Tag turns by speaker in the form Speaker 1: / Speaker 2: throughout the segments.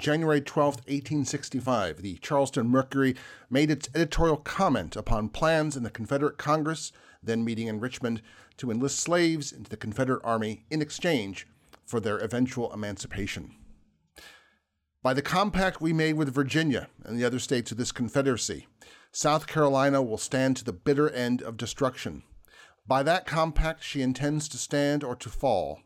Speaker 1: January 12, 1865, the Charleston Mercury made its editorial comment upon plans in the Confederate Congress, then meeting in Richmond, to enlist slaves into the Confederate Army in exchange for their eventual emancipation. By the compact we made with Virginia and the other states of this Confederacy, South Carolina will stand to the bitter end of destruction. By that compact she intends to stand or to fall.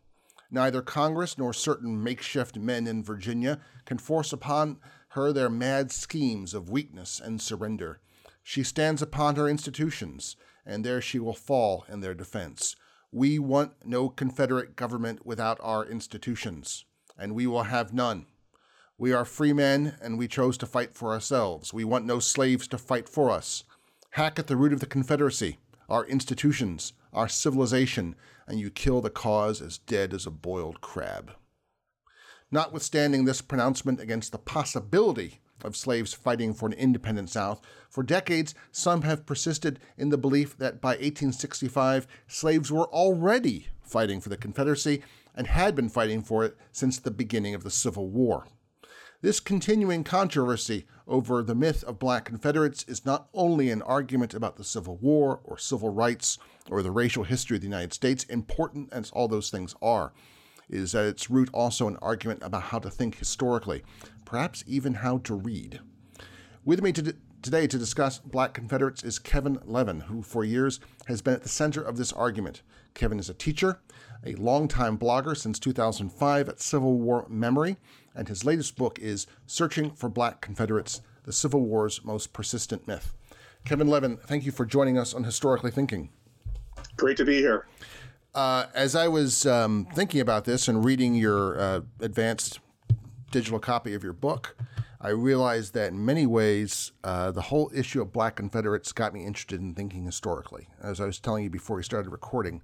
Speaker 1: Neither Congress nor certain makeshift men in Virginia can force upon her their mad schemes of weakness and surrender. She stands upon her institutions, and there she will fall in their defense. We want no Confederate government without our institutions, and we will have none. We are free men, and we chose to fight for ourselves. We want no slaves to fight for us. Hack at the root of the Confederacy, our institutions, our civilization, and you kill the cause as dead as a boiled crab. Notwithstanding this pronouncement against the possibility of slaves fighting for an independent South, for decades some have persisted in the belief that by 1865 slaves were already fighting for the Confederacy and had been fighting for it since the beginning of the Civil War. This continuing controversy over the myth of black Confederates is not only an argument about the Civil War or civil rights or the racial history of the United States, important as all those things are, is at its root also an argument about how to think historically, perhaps even how to read. With me to today to discuss Black Confederates is Kevin Levin, who for years has been at the center of this argument. Kevin is a teacher, a longtime blogger since 2005 at Civil War Memory, and his latest book is Searching for Black Confederates The Civil War's Most Persistent Myth. Kevin Levin, thank you for joining us on Historically Thinking.
Speaker 2: Great to be here.
Speaker 1: Uh, as I was um, thinking about this and reading your uh, advanced digital copy of your book, I realized that in many ways, uh, the whole issue of black Confederates got me interested in thinking historically. As I was telling you before we started recording,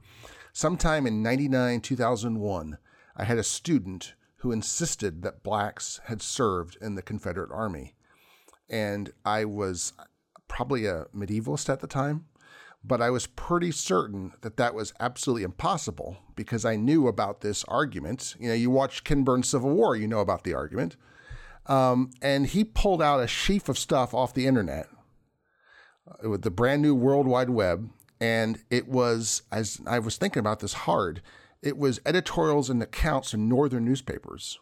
Speaker 1: sometime in 99, 2001, I had a student who insisted that blacks had served in the Confederate Army. And I was probably a medievalist at the time, but I was pretty certain that that was absolutely impossible because I knew about this argument. You know, you watch Ken Burns' Civil War, you know about the argument. Um, and he pulled out a sheaf of stuff off the internet uh, with the brand new World Wide Web. And it was, as I was thinking about this hard, it was editorials and accounts in northern newspapers,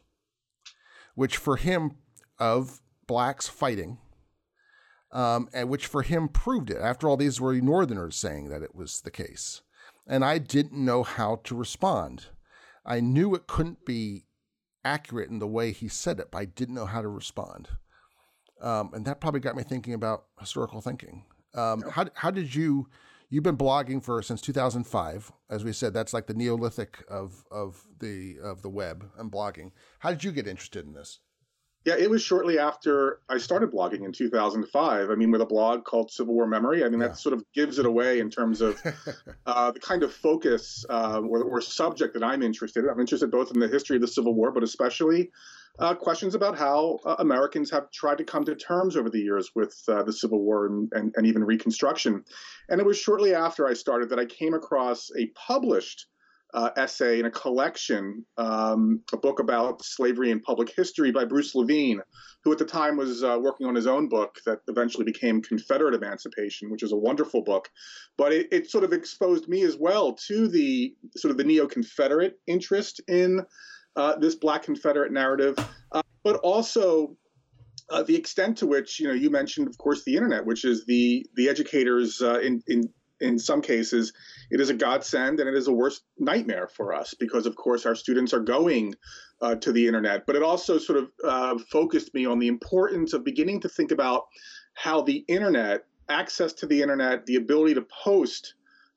Speaker 1: which for him of blacks fighting, um, and which for him proved it. After all, these were northerners saying that it was the case. And I didn't know how to respond. I knew it couldn't be accurate in the way he said it, but I didn't know how to respond. Um, and that probably got me thinking about historical thinking. Um, how, how did you You've been blogging for since 2005. As we said, that's like the Neolithic of of the of the web and blogging. How did you get interested in this?
Speaker 2: Yeah, it was shortly after I started blogging in 2005. I mean, with a blog called Civil War Memory. I mean, yeah. that sort of gives it away in terms of uh, the kind of focus uh, or, or, subject that I'm interested in. I'm interested both in the history of the Civil War, but especially uh, questions about how uh, Americans have tried to come to terms over the years with uh, the Civil War and, and, and, even Reconstruction. And it was shortly after I started that I came across a published uh, essay in a collection, um, a book about slavery and public history by Bruce Levine, who at the time was uh, working on his own book that eventually became Confederate Emancipation, which is a wonderful book. But it, it sort of exposed me as well to the sort of the neo Confederate interest in uh, this Black Confederate narrative, uh, but also uh, the extent to which you know you mentioned, of course, the internet, which is the the educators uh, in in in some cases, it is a godsend and it is a worst nightmare for us because, of course, our students are going uh, to the internet. But it also sort of uh, focused me on the importance of beginning to think about how the internet, access to the internet, the ability to post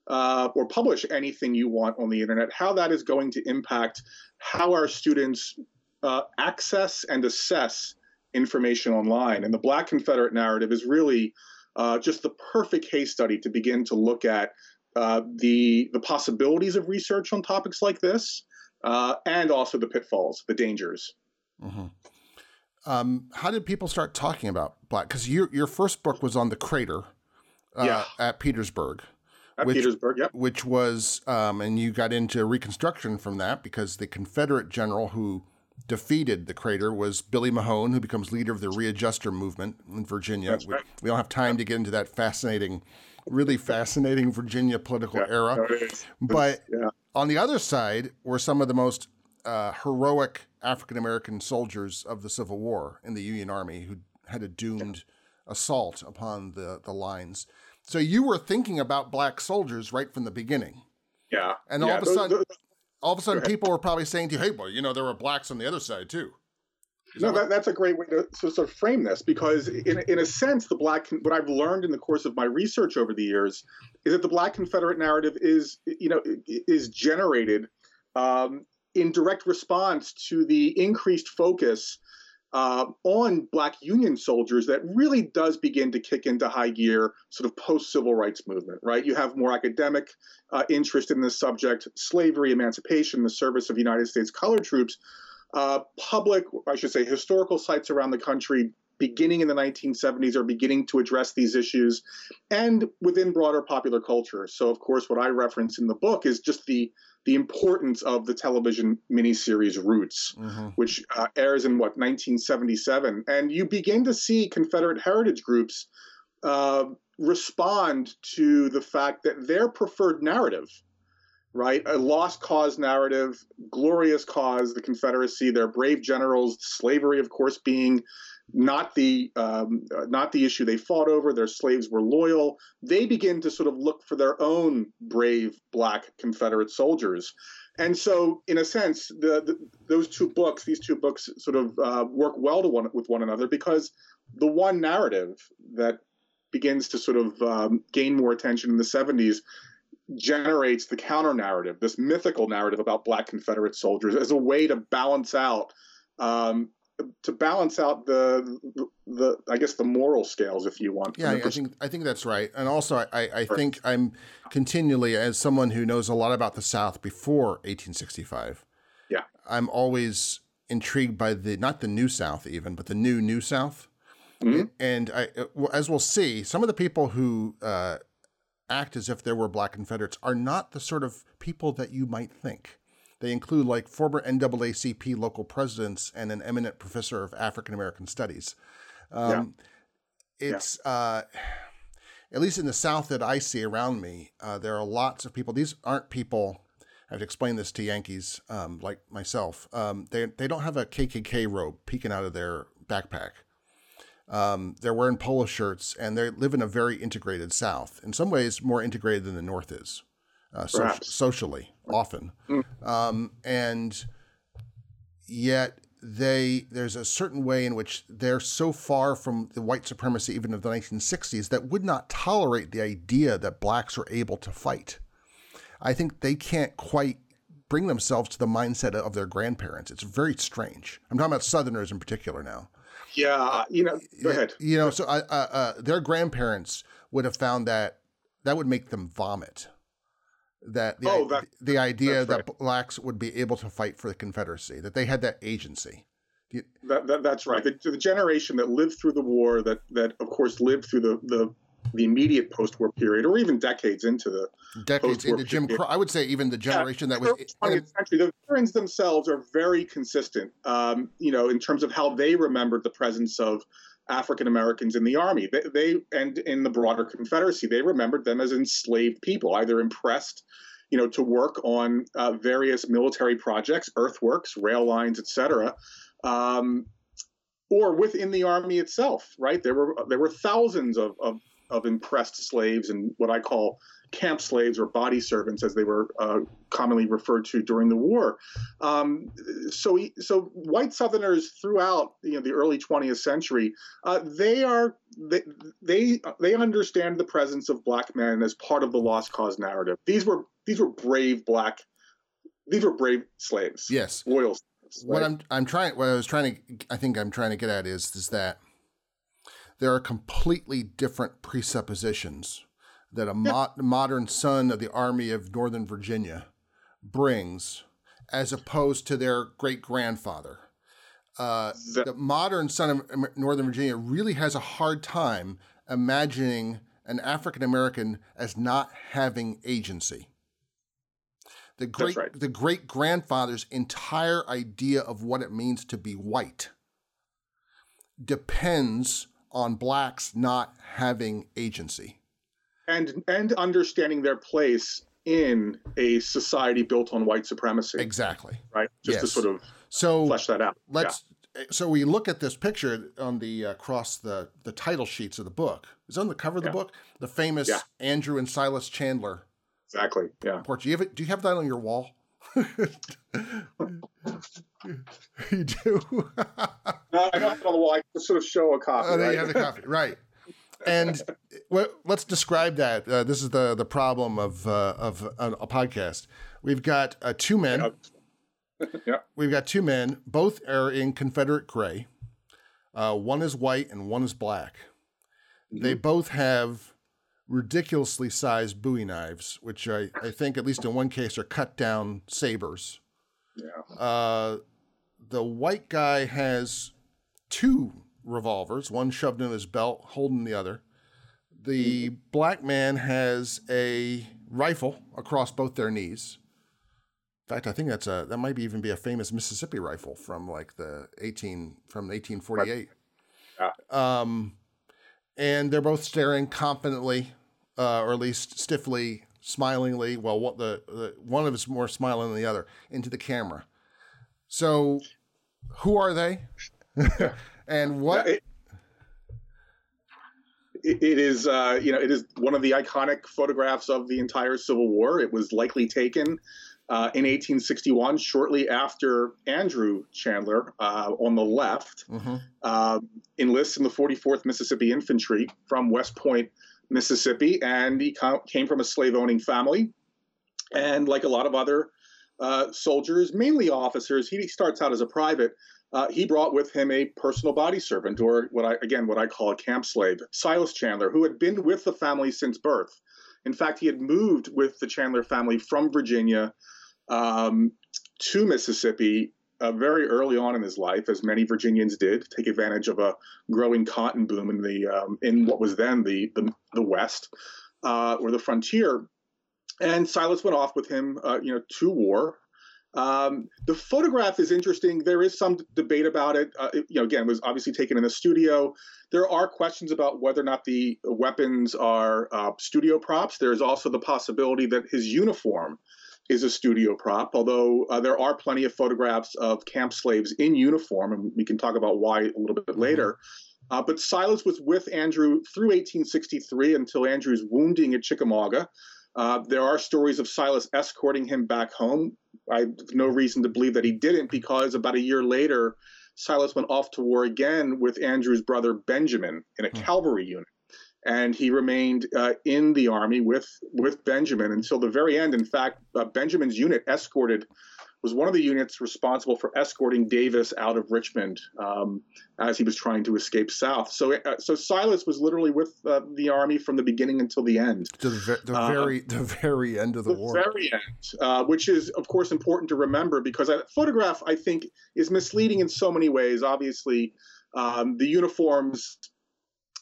Speaker 2: uh, or publish anything you want on the internet, how that is going to impact how our students uh, access and assess information online. And the Black Confederate narrative is really uh, just the perfect case study to begin to look at uh, the the possibilities of research on topics like this, uh, and also the pitfalls, the dangers. Mm-hmm.
Speaker 1: Um, how did people start talking about black? Because your your first book was on the crater, uh,
Speaker 2: yeah.
Speaker 1: at Petersburg.
Speaker 2: At which, Petersburg, yep.
Speaker 1: Which was, um, and you got into Reconstruction from that because the Confederate general who defeated the crater was Billy Mahone, who becomes leader of the Readjuster movement in Virginia.
Speaker 2: Right.
Speaker 1: we, we don't have time to get into that fascinating, really fascinating Virginia political
Speaker 2: yeah,
Speaker 1: era. But
Speaker 2: yeah.
Speaker 1: on the other side were some of the most uh, heroic African American soldiers of the Civil War in the Union Army who had a doomed assault upon the, the lines. So you were thinking about black soldiers right from the beginning.
Speaker 2: Yeah.
Speaker 1: And all
Speaker 2: yeah,
Speaker 1: of a sudden,
Speaker 2: those,
Speaker 1: all of a sudden, people were probably saying to you, "Hey, boy, you know there were blacks on the other side too."
Speaker 2: Is no, that, that's a great way to, sort of frame this because, in in a sense, the black what I've learned in the course of my research over the years is that the Black Confederate narrative is you know is generated um, in direct response to the increased focus uh, on black Union soldiers that really does begin to kick into high gear, sort of post civil rights movement, right? You have more academic uh, interest in this subject, slavery, emancipation, the service of United States colored troops. Uh, public, I should say, historical sites around the country beginning in the 1970s are beginning to address these issues and within broader popular culture. So, of course, what I reference in the book is just the the importance of the television miniseries Roots, mm-hmm. which uh, airs in what 1977, and you begin to see Confederate heritage groups uh, respond to the fact that their preferred narrative, right, a lost cause narrative, glorious cause, the Confederacy, their brave generals, slavery, of course, being not the um, not the issue they fought over. Their slaves were loyal. They begin to sort of look for their own brave black Confederate soldiers, and so in a sense, the, the those two books, these two books, sort of uh, work well to one with one another because the one narrative that begins to sort of um, gain more attention in the 70s generates the counter narrative, this mythical narrative about black Confederate soldiers as a way to balance out um, to balance out the, the, the I guess the moral scales, if you want.
Speaker 1: Yeah, I think I think that's right, and also I, I think I'm continually as someone who knows a lot about the South before 1865.
Speaker 2: Yeah,
Speaker 1: I'm always intrigued by the not the New South even, but the new New South.
Speaker 2: Mm-hmm.
Speaker 1: And I, as we'll see, some of the people who uh, act as if there were Black Confederates are not the sort of people that you might think. They include like former NAACP local presidents and an eminent professor of African American studies. Um, yeah. It's yeah. Uh, at least in the South that I see around me, uh, there are lots of people. These aren't people. I have to explain this to Yankees um, like myself. Um, they they don't have a KKK robe peeking out of their backpack. Um, they're wearing polo shirts and they live in a very integrated South. In some ways, more integrated than the North is uh, so- socially often, mm. um, and yet they there's a certain way in which they're so far from the white supremacy even of the 1960s that would not tolerate the idea that blacks are able to fight. I think they can't quite bring themselves to the mindset of their grandparents. It's very strange. I'm talking about Southerners in particular now.
Speaker 2: Yeah, you know, go ahead.
Speaker 1: You know, so uh, uh, their grandparents would have found that that would make them vomit that the, oh, that, the idea that right. blacks would be able to fight for the Confederacy, that they had that agency.
Speaker 2: You, that, that, that's right. The, the, generation that lived through the war, that that of course lived through the the, the immediate post-war period, or even decades into the
Speaker 1: decades into Jim Crow. I would say even the generation yeah, that was.
Speaker 2: 20th century, the veterans themselves are very consistent. Um, you know, in terms of how they remembered the presence of African Americans in the army. They, they, and in the broader Confederacy, they remembered them as enslaved people, either impressed, you know, to work on uh, various military projects, earthworks, rail lines, etc., um, or within the army itself. Right? There were there were thousands of, of of impressed slaves and what I call camp slaves or body servants, as they were uh, commonly referred to during the war. Um, so, so white Southerners throughout you know, the early 20th century, uh, they are they, they they understand the presence of black men as part of the lost cause narrative. These were these were brave black, these were brave slaves.
Speaker 1: Yes,
Speaker 2: loyal happens.
Speaker 1: Right? What I'm I'm trying what I was trying to I think I'm trying to get at is is that there are completely different presuppositions that a mo- modern son of the Army of Northern Virginia brings as opposed to their great grandfather. Uh, the, modern son of Northern Virginia really has a hard time imagining an African American as not having agency. The great right. the great grandfather's entire idea of what it means to be white depends on blacks not having agency
Speaker 2: and and understanding their place in a society built on white supremacy.
Speaker 1: Exactly.
Speaker 2: Right. Just yes. to sort of so flesh that out.
Speaker 1: Let's. Yeah. So we look at this picture on the uh, across the the title sheets of the book. Is on the cover of the yeah. book the famous yeah. Andrew and Silas Chandler.
Speaker 2: Exactly. Yeah.
Speaker 1: Portrait. Do you have it? Do you have that on your wall? you do.
Speaker 2: no, I don't have it on the wall. I just sort of show a copy.
Speaker 1: Oh,
Speaker 2: right?
Speaker 1: you have the copy, right? And let's describe that. Uh, this is the the problem of uh, of a, a, podcast. We've got uh, two men.
Speaker 2: yeah.
Speaker 1: We've got two men. Both are in Confederate gray. Uh, one is white and one is black. Mm-hmm. They both have ridiculously sized Bowie knives, which I, I think, at least in one case, are cut down sabers.
Speaker 2: Yeah.
Speaker 1: Uh, the white guy has two revolvers, one shoved in his belt, holding the other. The mm-hmm. black man has a rifle across both their knees. In fact, I think that's a that might be even be a famous Mississippi rifle from like the eighteen from eighteen forty eight. Um, and they're both staring confidently, uh, or at least stiffly, smilingly. Well, what the, the one of us more smiling than the other into the camera. So, who are they? And what? It,
Speaker 2: it is, uh, you know, it is one of the iconic photographs of the entire Civil War. It was likely taken uh, in 1861, shortly after Andrew Chandler, uh, on the left, mm-hmm. uh, enlists in the 44th Mississippi Infantry from West Point, Mississippi, and he came from a slave-owning family. And like a lot of other uh, soldiers, mainly officers, he starts out as a private, uh, he brought with him a personal body servant, or what I again what I call a camp slave, Silas Chandler, who had been with the family since birth. In fact, he had moved with the Chandler family from Virginia um, to Mississippi uh, very early on in his life, as many Virginians did, take advantage of a growing cotton boom in the um, in what was then the the, the West uh, or the frontier. And Silas went off with him, uh, you know, to war um, the photograph is interesting. There is some debate about it. Uh, it. You know, again, it was obviously taken in the studio. There are questions about whether or not the weapons are uh, studio props. There is also the possibility that his uniform is a studio prop, although uh, there are plenty of photographs of camp slaves in uniform, and we can talk about why a little bit mm-hmm. later. Uh, but Silas was with Andrew through 1863 until Andrew's wounding at Chickamauga. Uh, there are stories of Silas escorting him back home. I have no reason to believe that he didn't because about a year later, Silas went off to war again with Andrew's brother Benjamin in a hmm. cavalry unit. And he remained uh, in the army with, with Benjamin until the very end. In fact, uh, Benjamin's unit escorted was one of the units responsible for escorting Davis out of Richmond um, as he was trying to escape south. So, uh, so Silas was literally with uh, the army from the beginning until the end,
Speaker 1: to the, the uh, very the very end of the,
Speaker 2: the
Speaker 1: war.
Speaker 2: Very end, uh, which is of course important to remember because that photograph I think is misleading in so many ways. Obviously, um, the uniforms.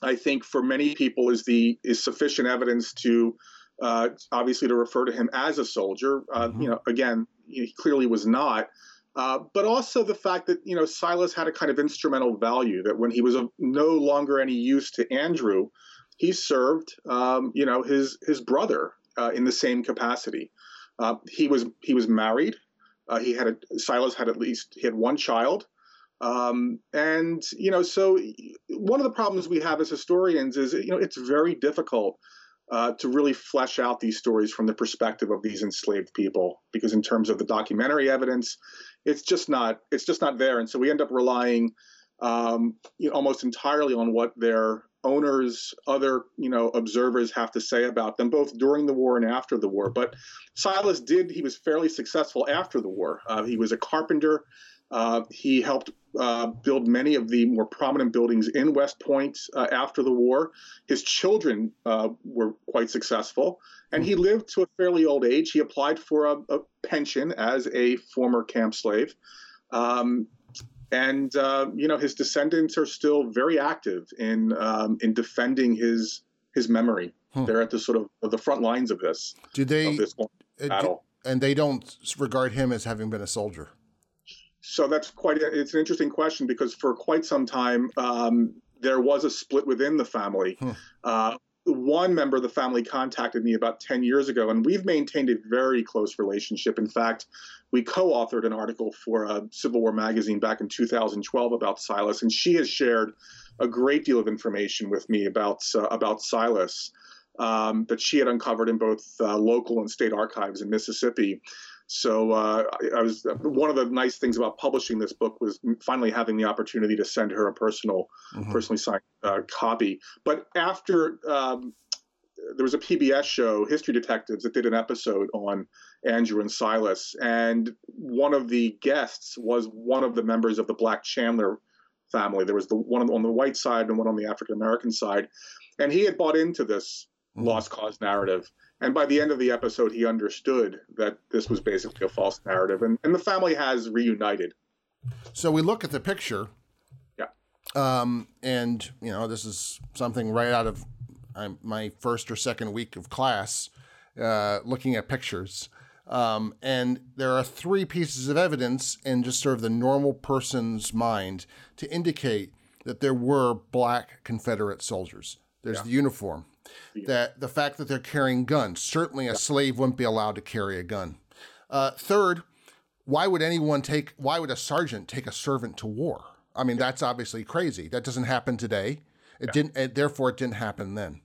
Speaker 2: I think for many people is the is sufficient evidence to uh, obviously to refer to him as a soldier. Uh, mm-hmm. You know, again, he clearly was not. Uh, but also the fact that you know Silas had a kind of instrumental value that when he was of no longer any use to Andrew, he served um, you know his his brother uh, in the same capacity. Uh, he was he was married. Uh, he had a, Silas had at least he had one child. Um, and you know, so one of the problems we have as historians is you know it's very difficult uh, to really flesh out these stories from the perspective of these enslaved people. Because in terms of the documentary evidence it's just not it's just not there. And so we end up relying um, you know, almost entirely on what their owners other you know observers have to say about them both during the war and after the war. But silas did he was fairly successful after the war. Uh, he was a carpenter Uh, he helped uh, build many of the more prominent buildings in West Point uh, after the war. His children uh, were quite successful, and he lived to a fairly old age. He applied for a, a pension as a former camp slave. Um, and uh, you know his descendants are still very active in um, in defending his his memory. Hmm. They're at the sort of the front lines of this.
Speaker 1: Do they? This battle. and they don't regard him as having been a soldier.
Speaker 2: So that's quite it's an interesting question because for quite some time um, there was a split within the family. Hmm. Uh, one member of the family contacted me about 10 years ago, and we've maintained a very close relationship. In fact, we co authored an article for a Civil War magazine back in 2012 about Silas, and she has shared a great deal of information with me about, uh, about Silas um, that she had uncovered in both uh, local and state archives in Mississippi. So uh, I, I, was one of the nice things about publishing this book was finally having the opportunity to send her a personal, mm-hmm. personally signed uh, copy. But after um, there was a PBS show, History Detectives, that did an episode on Andrew and Silas, and one of the guests was one of the members of the Black Chandler family. There was the one on the white side and one on the African American side, and he had bought into this mm-hmm. lost cause narrative and by the end of the episode, he understood that this was basically a false narrative, and, and the family has reunited.
Speaker 1: So we look at the picture.
Speaker 2: Yeah.
Speaker 1: Um, and, you know, this is something right out of um, my first or second week of class, uh, looking at pictures. Um, and there are three pieces of evidence in just sort of the normal person's mind to indicate that there were black Confederate soldiers. There's yeah. the uniform that the fact that they're carrying guns. Certainly, a slave wouldn't be allowed to carry a gun. Uh, third, why would anyone take? Why would a sergeant take a servant to war? I mean, that's obviously crazy. That doesn't happen today. It didn't. It, therefore, it didn't happen then.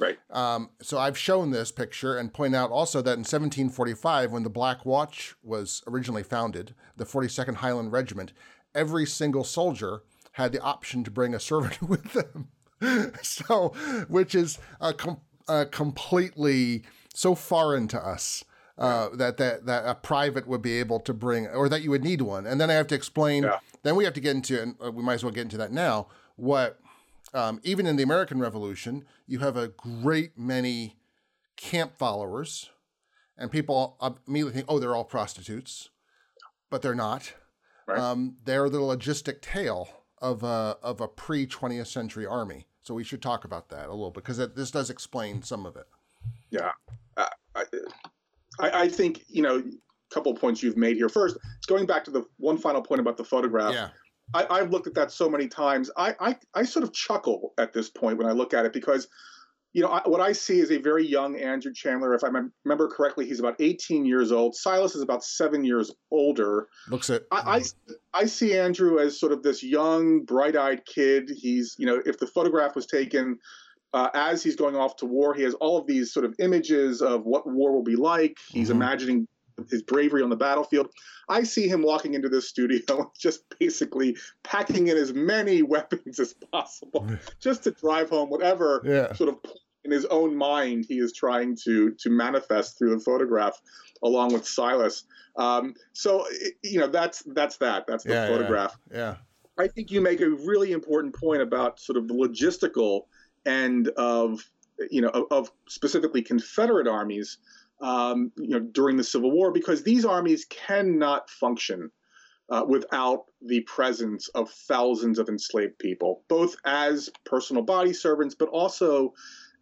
Speaker 2: Right.
Speaker 1: Um, so I've shown this picture and point out also that in 1745, when the Black Watch was originally founded, the 42nd Highland Regiment, every single soldier had the option to bring a servant with them. so, which is a, com- a completely so foreign to us. Uh, that that that a private would be able to bring, or that you would need one, and then I have to explain. Yeah. Then we have to get into, and uh, we might as well get into that now. What um, even in the American Revolution, you have a great many camp followers, and people immediately think, "Oh, they're all prostitutes," but they're not. Right. Um, they're the logistic tail of a of a pre 20th century army. So we should talk about that a little bit because this does explain some of it.
Speaker 2: Yeah, uh, I, I, think you know a couple of points you've made here. First, it's going back to the one final point about the photograph.
Speaker 1: Yeah.
Speaker 2: I, have looked at that so many times. I, I, I sort of chuckle at this point when I look at it because you know, I, what I see is a very young Andrew Chandler. If I remember correctly, he's about 18 years old. Silas is about seven years older.
Speaker 1: Looks it.
Speaker 2: I, I, I see Andrew as sort of this young, bright-eyed kid. He's, you know, if the photograph was taken uh, as he's going off to war, he has all of these sort of images of what war will be like. He's mm-hmm. imagining his bravery on the battlefield. I see him walking into this studio just basically packing in as many weapons as possible just to drive home whatever
Speaker 1: yeah.
Speaker 2: sort of in his own mind he is trying to to manifest through the photograph along with Silas. Um, so you know that's that's that that's the
Speaker 1: yeah,
Speaker 2: photograph.
Speaker 1: Yeah, yeah.
Speaker 2: I think you make a really important point about sort of the logistical end of you know of, of specifically Confederate armies um, you know, during the Civil War because these armies cannot function uh, without the presence of thousands of enslaved people, both as personal body servants, but also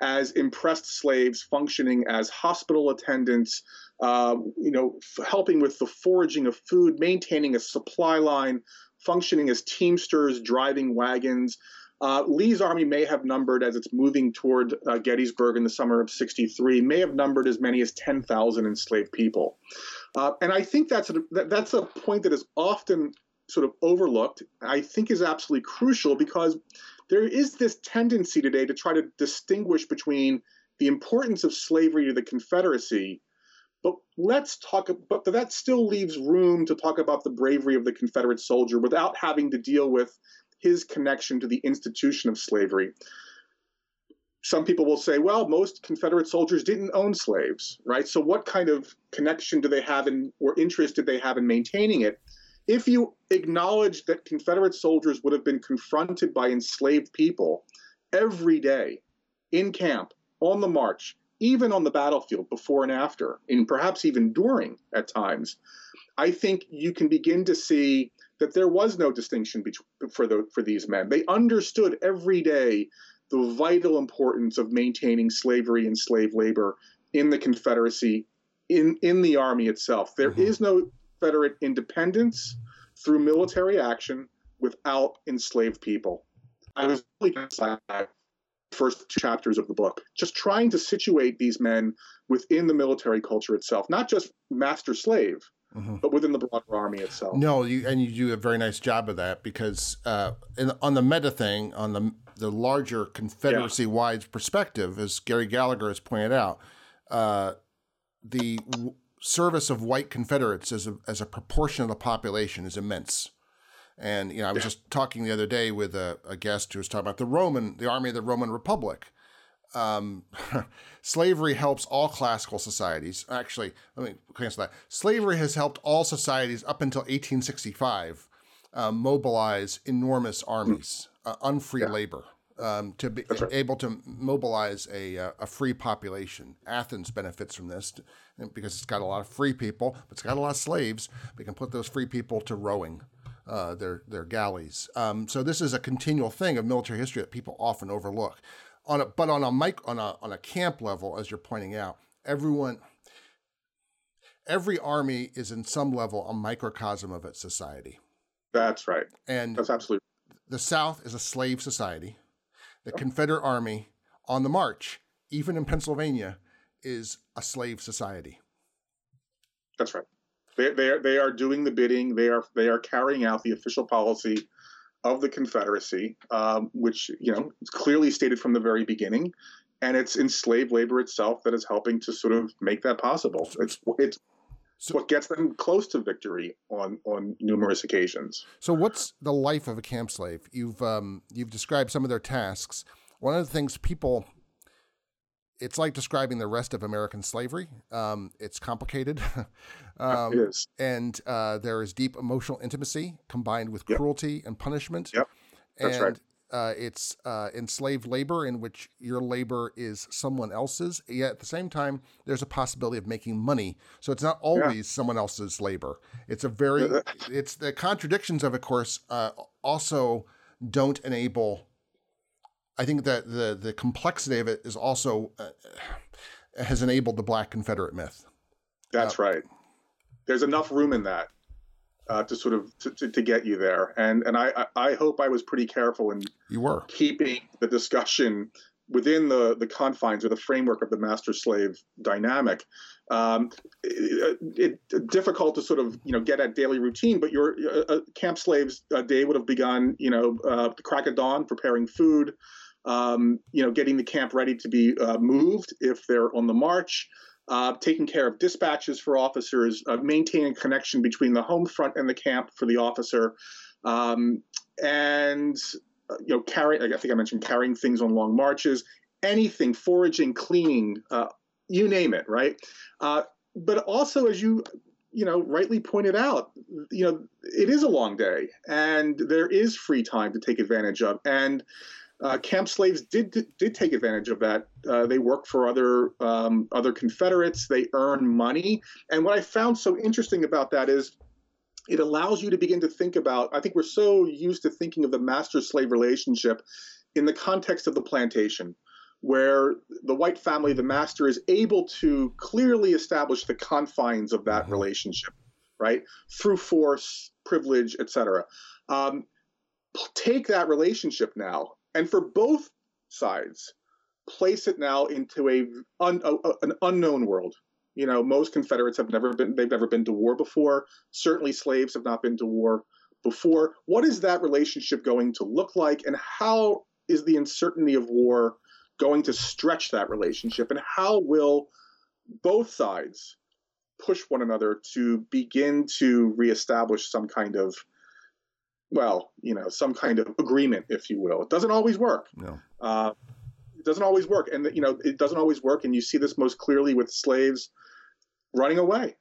Speaker 2: as impressed slaves functioning as hospital attendants, uh, you know, f- helping with the foraging of food, maintaining a supply line, functioning as teamsters, driving wagons, uh, Lee's army may have numbered, as it's moving toward uh, Gettysburg in the summer of 63, may have numbered as many as 10,000 enslaved people. Uh, and I think that's a, that's a point that is often sort of overlooked, I think is absolutely crucial because there is this tendency today to try to distinguish between the importance of slavery to the Confederacy but let's talk but that still leaves room to talk about the bravery of the confederate soldier without having to deal with his connection to the institution of slavery. Some people will say, well, most Confederate soldiers didn't own slaves, right? So what kind of connection do they have in or interest did they have in maintaining it? If you acknowledge that Confederate soldiers would have been confronted by enslaved people every day in camp, on the march, even on the battlefield before and after, and perhaps even during at times, I think you can begin to see that there was no distinction between, for the for these men. They understood every day the vital importance of maintaining slavery and slave labor in the Confederacy, in in the army itself. There mm-hmm. is no Confederate independence through military action without enslaved people. I was really first two chapters of the book, just trying to situate these men within the military culture itself, not just master slave, mm-hmm. but within the broader army itself.
Speaker 1: No, you and you do a very nice job of that because uh, in, on the meta thing, on the the larger Confederacy wide yeah. perspective, as Gary Gallagher has pointed out, uh, the service of white Confederates as a, as a proportion of the population is immense. And you know, I was yeah. just talking the other day with a, a, guest who was talking about the Roman, the army of the Roman Republic. Um, slavery helps all classical societies. Actually, let me cancel that. Slavery has helped all societies up until 1865 uh, mobilize enormous armies, uh, unfree yeah. labor. Um, to be right. able to mobilize a, uh, a free population. Athens benefits from this because it's got a lot of free people, but it's got a lot of slaves. We can put those free people to rowing uh, their their galleys. Um, so this is a continual thing of military history that people often overlook. On a, but on a mic on a on a camp level, as you're pointing out, everyone every army is in some level a microcosm of its society.
Speaker 2: That's right.
Speaker 1: And
Speaker 2: that's absolutely
Speaker 1: the South is a slave society. The Confederate Army on the march, even in Pennsylvania, is a slave society.
Speaker 2: That's right. They, they, are, they are doing the bidding. They are they are carrying out the official policy of the Confederacy, um, which you know is clearly stated from the very beginning, and it's enslaved labor itself that is helping to sort of make that possible. It's it's so, what gets them close to victory on on numerous occasions.
Speaker 1: So, what's the life of a camp slave? You've um, you've described some of their tasks. One of the things people it's like describing the rest of American slavery. Um, it's complicated.
Speaker 2: um, it is.
Speaker 1: And uh, there is deep emotional intimacy combined with yep. cruelty and punishment.
Speaker 2: Yep. That's
Speaker 1: and,
Speaker 2: right.
Speaker 1: Uh, it's uh, enslaved labor in which your labor is someone else's. Yet at the same time, there's a possibility of making money. So it's not always yeah. someone else's labor. It's a very, it's the contradictions of, of course, uh, also don't enable I think that the the complexity of it is also uh, has enabled the Black Confederate myth.
Speaker 2: That's right. There's enough room in that uh, to sort of to, to, to, get you there, and and I I hope I was pretty careful in
Speaker 1: you were.
Speaker 2: keeping the discussion within the the confines or the framework of the master slave dynamic. Um, it, it, difficult to sort of you know get at daily routine, but your uh, uh camp slaves day would have begun you know uh, the crack of dawn, preparing food um, you know, getting the camp ready to be uh, moved if they're on the march, uh, taking care of dispatches for officers, uh, maintaining connection between the home front and the camp for the officer, um, and uh, you know, carry. I think I mentioned carrying things on long marches, anything, foraging, cleaning, uh, you name it, right? Uh, but also, as you you know rightly pointed out you know it is a long day and there is free time to take advantage of and uh, camp slaves did, did, did take advantage of that. Uh, they work for other um, other Confederates. They earn money, and what I found so interesting about that is it allows you to begin to think about. I think we're so used to thinking of the master slave relationship in the context of the plantation, where the white family, the master, is able to clearly establish the confines of that mm-hmm. relationship, right, through force, privilege, etc. Um, take that relationship now and for both sides, place it now into a, un, a, an unknown world. You know, most Confederates have never been they've never been to war before. Certainly, slaves have not been to war before. What is that relationship going to look like, and how is the uncertainty of war going to stretch that relationship, and how will both sides push one another to begin to reestablish some kind of well, you know, some kind of agreement, if you will. It doesn't always work.
Speaker 1: No.
Speaker 2: Uh, it doesn't always work, and you know, it doesn't always work. And you see this most clearly with slaves running away.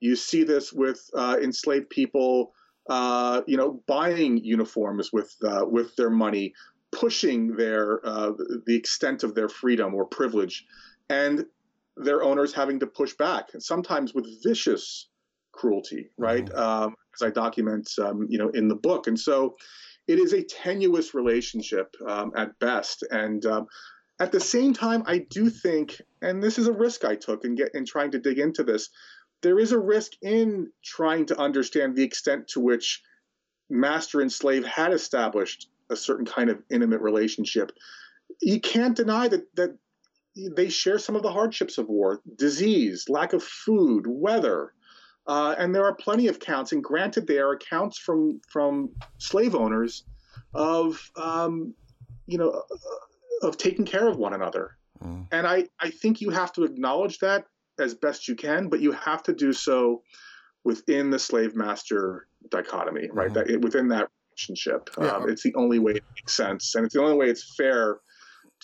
Speaker 2: You see this with uh, enslaved people uh, you know, buying uniforms with uh, with their money, pushing their uh, the extent of their freedom or privilege, and their owners having to push back, sometimes with vicious cruelty, right? Mm-hmm. Um, I document, um, you know, in the book, and so it is a tenuous relationship um, at best, and um, at the same time, I do think, and this is a risk I took in get in trying to dig into this there is a risk in trying to understand the extent to which master and slave had established a certain kind of intimate relationship. You can't deny that that they share some of the hardships of war, disease, lack of food, weather. Uh, and there are plenty of accounts, and granted, they are accounts from from slave owners of um, you know of taking care of one another. Mm. And I, I think you have to acknowledge that as best you can, but you have to do so within the slave master dichotomy, right? Mm-hmm. That within that relationship, yeah. um, it's the only way it makes sense, and it's the only way it's fair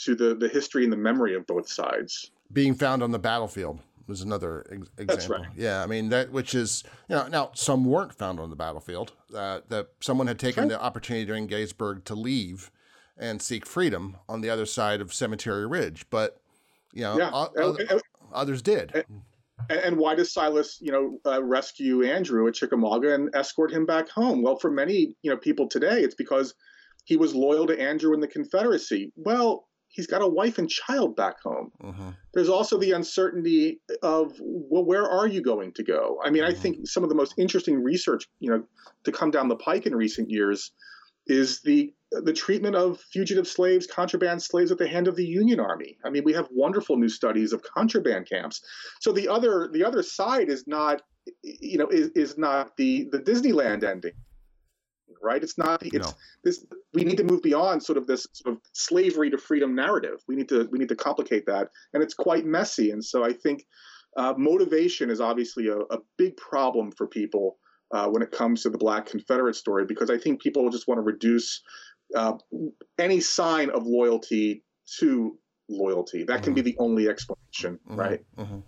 Speaker 2: to the the history and the memory of both sides.
Speaker 1: Being found on the battlefield was another ex- example.
Speaker 2: That's right.
Speaker 1: Yeah, I mean that, which is you know now some weren't found on the battlefield. Uh, that someone had taken right. the opportunity during Gettysburg to leave and seek freedom on the other side of Cemetery Ridge, but you know,
Speaker 2: yeah. other,
Speaker 1: Others did.
Speaker 2: And, and why does Silas, you know, uh, rescue Andrew at Chickamauga and escort him back home? Well, for many, you know, people today, it's because he was loyal to Andrew and the Confederacy. Well, he's got a wife and child back home. Mm-hmm. There's also the uncertainty of, well, where are you going to go? I mean, mm-hmm. I think some of the most interesting research, you know, to come down the pike in recent years is the the treatment of fugitive slaves, contraband slaves at the hand of the Union Army. I mean, we have wonderful new studies of contraband camps. So the other the other side is not you know is, is not the the Disneyland ending. Right? It's not it's no. this we need to move beyond sort of this sort of slavery to freedom narrative. We need to we need to complicate that and it's quite messy and so I think uh, motivation is obviously a, a big problem for people uh, when it comes to the Black Confederate story because I think people just want to reduce uh, any sign of loyalty to loyalty. That can mm-hmm. be the only explanation, mm-hmm. right? Mm-hmm.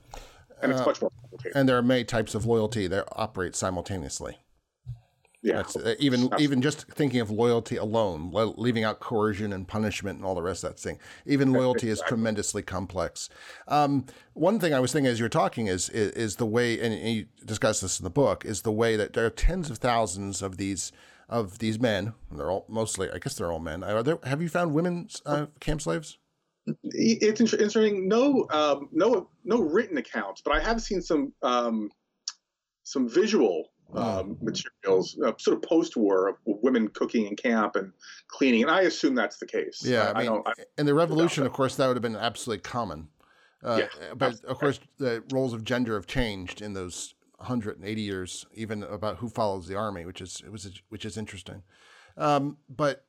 Speaker 2: And it's uh, much more complicated.
Speaker 1: And there are many types of loyalty that operate simultaneously.
Speaker 2: Yeah,
Speaker 1: uh, even Absolutely. even just thinking of loyalty alone, leaving out coercion and punishment and all the rest of that thing. Even loyalty exactly. is tremendously complex. Um, one thing I was thinking as you were talking is is, is the way, and you discuss this in the book, is the way that there are tens of thousands of these of these men. They're all mostly, I guess, they're all men. Are there? Have you found women uh, camp slaves?
Speaker 2: It's interesting. No, um, no, no written accounts, but I have seen some um, some visual um, materials, uh, sort of post-war of women cooking in camp and cleaning, and I assume that's the case.
Speaker 1: Yeah, I, I mean, I in the revolution, of course, that would have been absolutely common. Uh, yeah, but of course, the roles of gender have changed in those 180 years, even about who follows the army, which is it was which is interesting. Um, but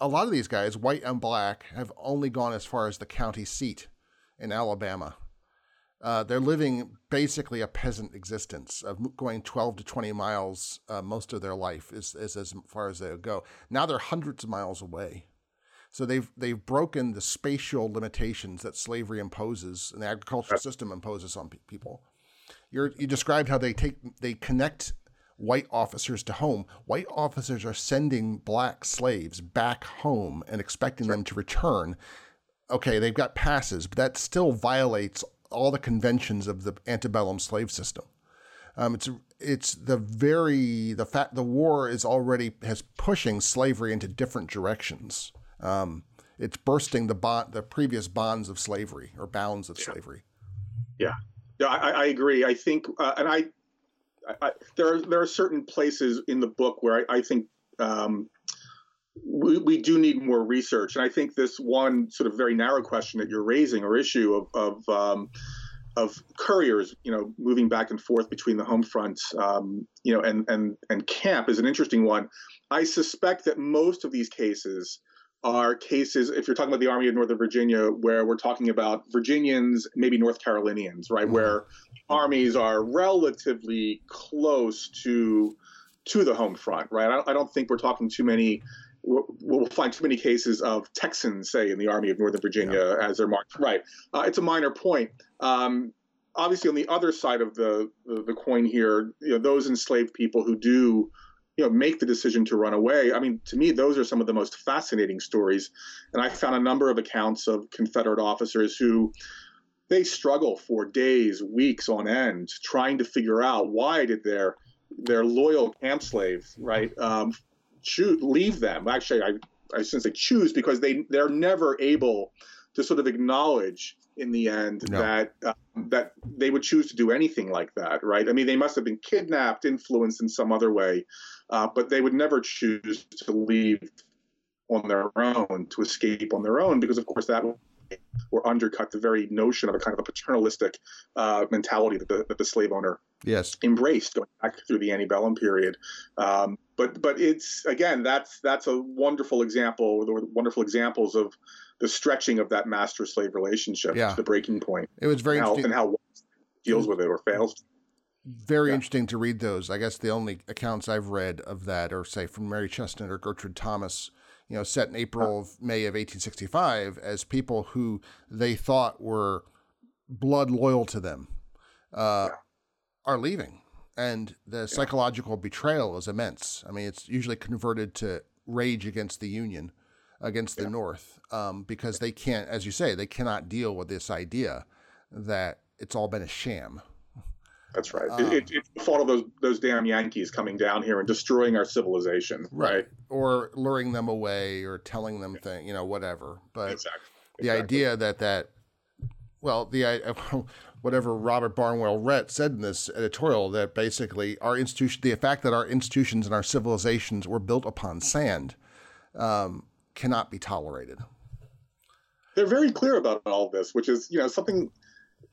Speaker 1: a lot of these guys, white and black, have only gone as far as the county seat in Alabama. Uh, they're living basically a peasant existence of going 12 to 20 miles uh, most of their life is, is as far as they'll go. Now they're hundreds of miles away. So they've they've broken the spatial limitations that slavery imposes and the agricultural system imposes on pe- people. You're, you described how they take they connect white officers to home. White officers are sending black slaves back home and expecting them to return. Okay, they've got passes, but that still violates all the conventions of the antebellum slave system. Um, it's it's the very the fact the war is already has pushing slavery into different directions. Um, it's bursting the bond the previous bonds of slavery or bounds of
Speaker 2: yeah.
Speaker 1: slavery.
Speaker 2: Yeah, yeah, I, I agree. I think, uh, and I, I, there are there are certain places in the book where I, I think um, we, we do need more research. And I think this one sort of very narrow question that you're raising or issue of, of, um, of couriers, you know, moving back and forth between the home front, um, you know, and, and, and camp is an interesting one. I suspect that most of these cases are cases, if you're talking about the Army of Northern Virginia, where we're talking about Virginians, maybe North Carolinians, right, mm-hmm. where armies are relatively close to to the home front, right? I, I don't think we're talking too many we'll find too many cases of Texans, say, in the Army of Northern Virginia yeah. as they're marked. Right. Uh, it's a minor point. Um, obviously, on the other side of the, the, the coin here, you know, those enslaved people who do you know make the decision to run away. I mean, to me, those are some of the most fascinating stories, and I found a number of accounts of Confederate officers who they struggle for days, weeks on end, trying to figure out why did their their loyal camp slave right um, choose leave them. Actually, I I shouldn't say choose because they they're never able to sort of acknowledge in the end no. that uh, that they would choose to do anything like that, right? I mean, they must have been kidnapped, influenced in some other way, uh, but they would never choose to leave on their own, to escape on their own, because of course that would or undercut the very notion of a kind of a paternalistic uh, mentality that the, that the slave owner
Speaker 1: yes
Speaker 2: embraced going back through the antebellum period. Um, but but it's again that's that's a wonderful example, or wonderful examples of the stretching of that master slave relationship
Speaker 1: yeah.
Speaker 2: to the breaking point.
Speaker 1: It was very
Speaker 2: and
Speaker 1: how,
Speaker 2: and how deals with it or fails.
Speaker 1: Very yeah. interesting to read those. I guess the only accounts I've read of that are say from Mary Chesnut or Gertrude Thomas, you know, set in April of May of 1865 as people who they thought were blood loyal to them uh, yeah. Are leaving. And the psychological betrayal is immense. I mean, it's usually converted to rage against the Union against the yeah. North um, because they can't, as you say, they cannot deal with this idea that it's all been a sham.
Speaker 2: That's right. Um, it, it's the fault of those those damn Yankees coming down here and destroying our civilization, right? right.
Speaker 1: Or luring them away, or telling them things, you know, whatever. But
Speaker 2: exactly.
Speaker 1: the exactly. idea that that, well, the whatever Robert Barnwell Rhett said in this editorial that basically our institution, the fact that our institutions and our civilizations were built upon sand, um, cannot be tolerated.
Speaker 2: They're very clear about all this, which is you know something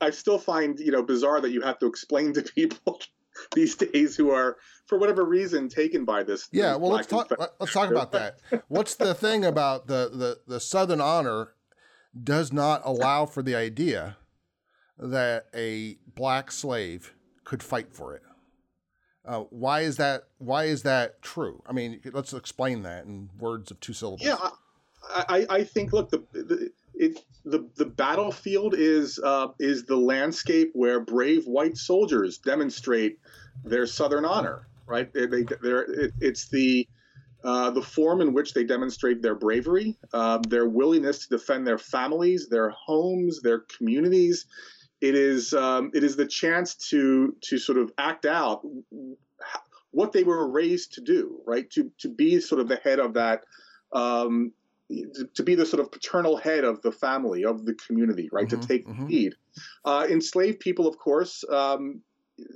Speaker 2: I still find you know bizarre that you have to explain to people these days who are for whatever reason taken by this.
Speaker 1: Yeah, well let's talk let's talk about that. What's the thing about the, the the Southern honor does not allow for the idea that a black slave could fight for it. Uh, why is that? Why is that true? I mean, let's explain that in words of two syllables.
Speaker 2: Yeah, I, I think look the, the it, the the battlefield is uh, is the landscape where brave white soldiers demonstrate their Southern honor. Right? They, they it, it's the uh, the form in which they demonstrate their bravery, uh, their willingness to defend their families, their homes, their communities, it is um, it is the chance to to sort of act out what they were raised to do, right? To to be sort of the head of that, um, to, be the sort of paternal head of the family of the community, right? Mm-hmm, to take mm-hmm. lead. Uh, enslaved people, of course, um,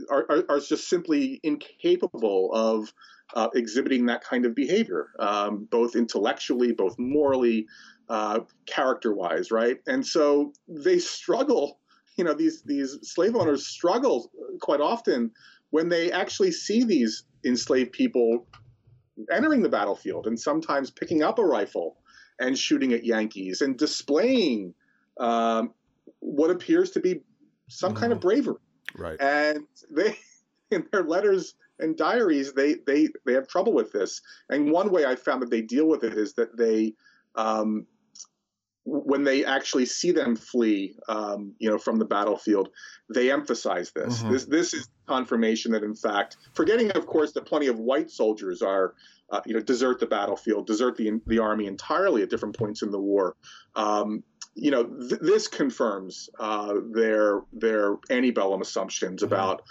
Speaker 2: are, are, are, just simply incapable of uh, exhibiting that kind of behavior, um, both intellectually, both morally, uh, character-wise, right? And so they struggle you know these these slave owners struggle quite often when they actually see these enslaved people entering the battlefield and sometimes picking up a rifle and shooting at Yankees and displaying um, what appears to be some mm-hmm. kind of mm-hmm. bravery.
Speaker 1: Right.
Speaker 2: And they, in their letters and diaries, they they they have trouble with this. And one way I found that they deal with it is that they um, when they actually see them flee, um, you know, from the battlefield, they emphasize this. Mm-hmm. This this is confirmation that, in fact, forgetting, of course, that plenty of white soldiers are, uh, you know, desert the battlefield, desert the the army entirely at different points in the war. Um, you know, th- this confirms uh, their their antebellum assumptions mm-hmm. about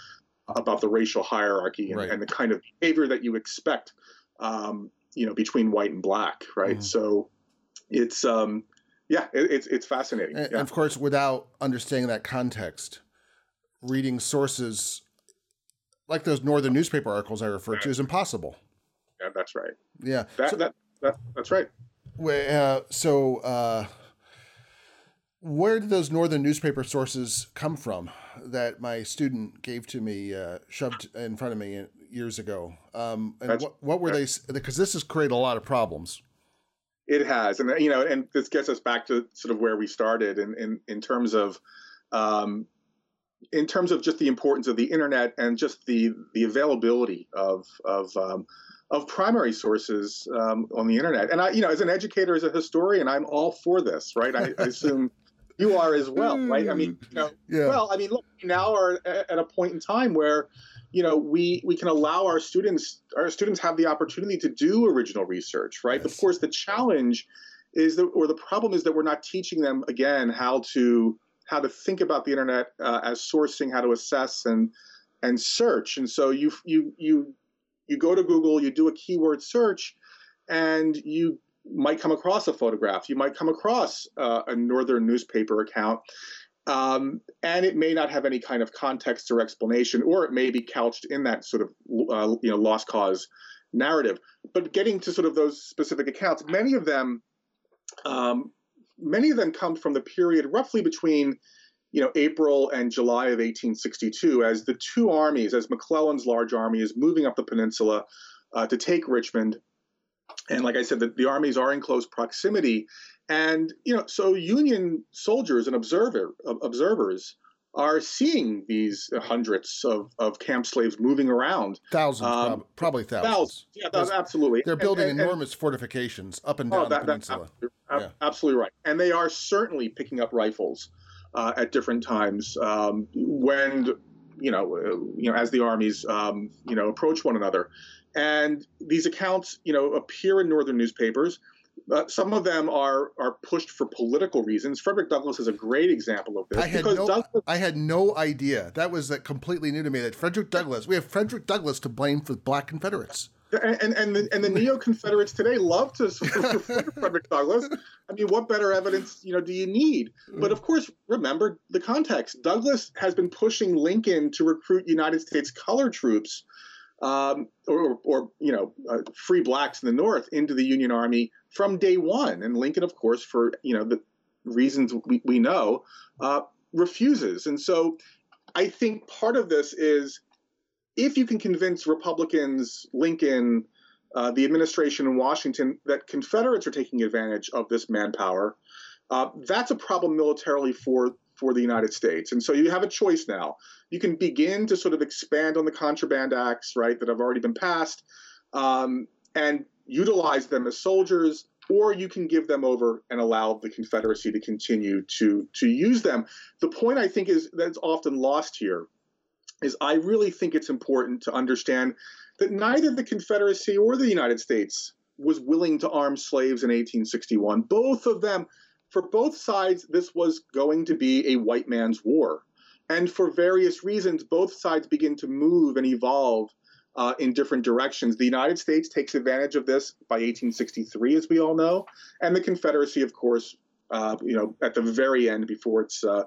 Speaker 2: about the racial hierarchy and, right. and, the kind of behavior that you expect, um, you know, between white and black, right? Mm-hmm. So it's um, yeah, it, it's it's fascinating.
Speaker 1: And,
Speaker 2: yeah.
Speaker 1: of course, without understanding that context, reading sources like those northern newspaper articles I referred to is impossible.
Speaker 2: Yeah, that's right.
Speaker 1: Yeah,
Speaker 2: that, so, that, that that's right.
Speaker 1: Uh, so, uh, where did those northern newspaper sources come from that my student gave to me, uh, shoved in front of me years ago? Um, and what, what were they? Because this has created a lot of problems.
Speaker 2: It has, and you know, and this gets us back to sort of where we started, in in, in terms of, um, in terms of just the importance of the internet and just the the availability of of um, of primary sources um, on the internet. And I, you know, as an educator, as a historian, I'm all for this, right? I, I assume you are as well, right? I mean, you know, yeah. well, I mean, look, we now are at a point in time where, you know, we we can allow our students our students have the opportunity to do original research, right? Yes. Of course, the challenge is that, or the problem is that we're not teaching them again how to how to think about the internet uh, as sourcing, how to assess and and search. And so you you you you go to Google, you do a keyword search, and you might come across a photograph. You might come across uh, a northern newspaper account, um, and it may not have any kind of context or explanation, or it may be couched in that sort of uh, you know lost cause narrative. But getting to sort of those specific accounts, many of them, um, many of them come from the period roughly between you know April and July of 1862, as the two armies, as McClellan's large army is moving up the peninsula uh, to take Richmond and like I said, the, the armies are in close proximity, and you know, so Union soldiers and observer observers are seeing these hundreds of, of camp slaves moving around.
Speaker 1: Thousands, um, probably thousands. thousands.
Speaker 2: Yeah, that's absolutely.
Speaker 1: They're building and, and, enormous and, fortifications up and oh, down oh, that, the peninsula.
Speaker 2: Absolutely, yeah. absolutely right. And they are certainly picking up rifles uh, at different times um, when, you know, uh, you know, as the armies, um, you know, approach one another. And these accounts, you know, appear in northern newspapers. Uh, some of them are are pushed for political reasons. Frederick Douglass is a great example of this.
Speaker 1: I had, no, Douglass, I had no idea. That was uh, completely new to me. That Frederick Douglass, we have Frederick Douglass to blame for Black Confederates.
Speaker 2: And and and the, and the neo Confederates today love to support Frederick Douglass. I mean, what better evidence you know do you need? But of course, remember the context. Douglass has been pushing Lincoln to recruit United States colored troops um, or, or, you know, uh, free blacks in the North into the Union Army from day one. And Lincoln, of course, for you know the reasons we, we know, uh, refuses. And so, I think part of this is if you can convince Republicans, Lincoln, uh, the administration in Washington, that Confederates are taking advantage of this manpower, uh, that's a problem militarily for for the United States. And so you have a choice now. You can begin to sort of expand on the contraband acts, right, that have already been passed, um, and utilize them as soldiers, or you can give them over and allow the Confederacy to continue to to use them. The point I think is that's often lost here is I really think it's important to understand that neither the Confederacy or the United States was willing to arm slaves in 1861. Both of them for both sides, this was going to be a white man's war. And for various reasons, both sides begin to move and evolve uh, in different directions. The United States takes advantage of this by 1863, as we all know, and the Confederacy, of course, uh, you know, at the very end, before it's, uh,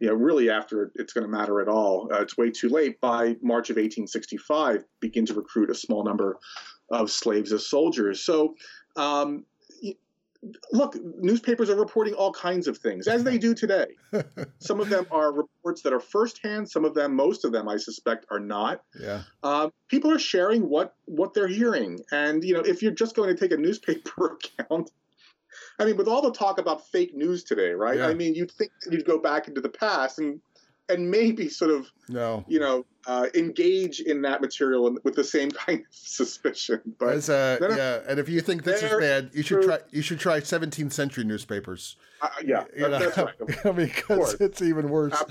Speaker 2: you know, really after it's going to matter at all, uh, it's way too late. By March of 1865, begin to recruit a small number of slaves as soldiers. So um, look, newspapers are reporting all kinds of things, as they do today. some of them are reports that are firsthand. Some of them, most of them, I suspect, are not.
Speaker 1: Yeah.
Speaker 2: Uh, people are sharing what what they're hearing, and you know, if you're just going to take a newspaper account. I mean, with all the talk about fake news today, right? Yeah. I mean, you'd think you'd go back into the past and and maybe sort of
Speaker 1: no
Speaker 2: you know uh, engage in that material with the same kind of suspicion. But
Speaker 1: uh, yeah and if you think this is bad you should try you should try 17th century newspapers.
Speaker 2: Uh, yeah know, that's right.
Speaker 1: because it's even worse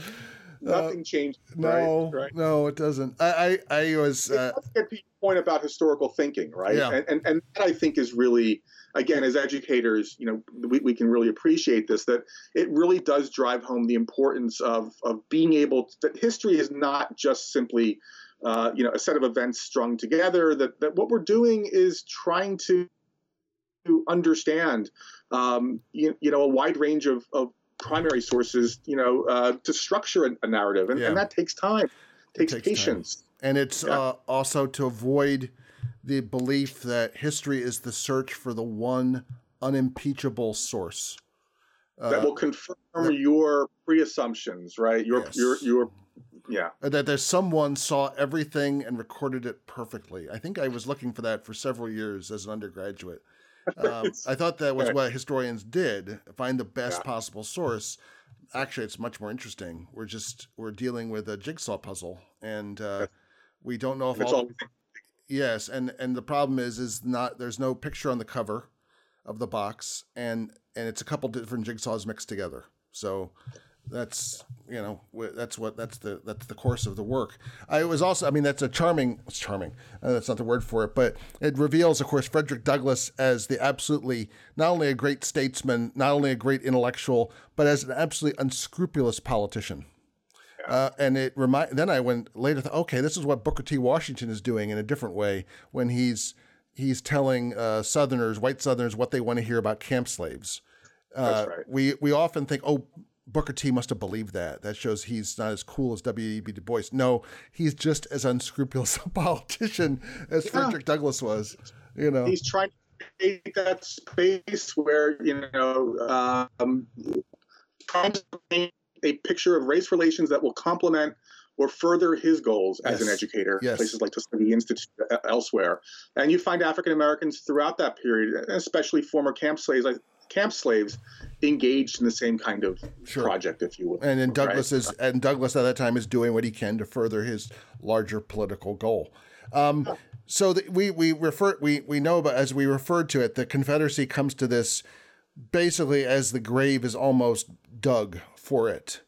Speaker 2: nothing changed
Speaker 1: no
Speaker 2: right?
Speaker 1: no it doesn't i i, I was
Speaker 2: uh, get point about historical thinking right yeah. and, and and that i think is really again, as educators, you know, we, we can really appreciate this, that it really does drive home the importance of, of being able to, that history is not just simply, uh, you know, a set of events strung together, that, that what we're doing is trying to, to understand, um, you, you know, a wide range of, of primary sources, you know, uh, to structure a, a narrative. And, yeah. and, that takes time, takes, takes patience. Time.
Speaker 1: And it's yeah. uh, also to avoid – the belief that history is the search for the one unimpeachable source
Speaker 2: uh, that will confirm that, your pre-assumptions, right? Your yes. your your yeah.
Speaker 1: That there's someone saw everything and recorded it perfectly. I think I was looking for that for several years as an undergraduate. Um, I thought that was what historians did: find the best yeah. possible source. Actually, it's much more interesting. We're just we're dealing with a jigsaw puzzle, and uh, we don't know if all, all Yes, and and the problem is is not there's no picture on the cover of the box, and and it's a couple different jigsaws mixed together. So that's you know that's what that's the that's the course of the work. I was also I mean that's a charming it's charming uh, that's not the word for it, but it reveals of course Frederick Douglass as the absolutely not only a great statesman, not only a great intellectual, but as an absolutely unscrupulous politician. Uh, and it remind then I went later. Th- okay, this is what Booker T. Washington is doing in a different way when he's he's telling uh, Southerners, white Southerners, what they want to hear about camp slaves.
Speaker 2: Uh, right.
Speaker 1: We we often think, oh, Booker T must have believed that. That shows he's not as cool as W.E.B. Du Bois. No, he's just as unscrupulous a politician as yeah. Frederick Douglass was. You know,
Speaker 2: he's trying to create that space where you know, um, trying to paint a picture of race relations that will complement or further his goals as yes. an educator,
Speaker 1: yes.
Speaker 2: places like Tuskegee Institute uh, elsewhere. And you find African Americans throughout that period, especially former camp slaves, camp slaves, engaged in the same kind of sure. project, if you will.
Speaker 1: And then Douglass right? is, and Douglass at that time is doing what he can to further his larger political goal. Um, so the, we we refer we we know about as we referred to it, the Confederacy comes to this basically as the grave is almost dug for it.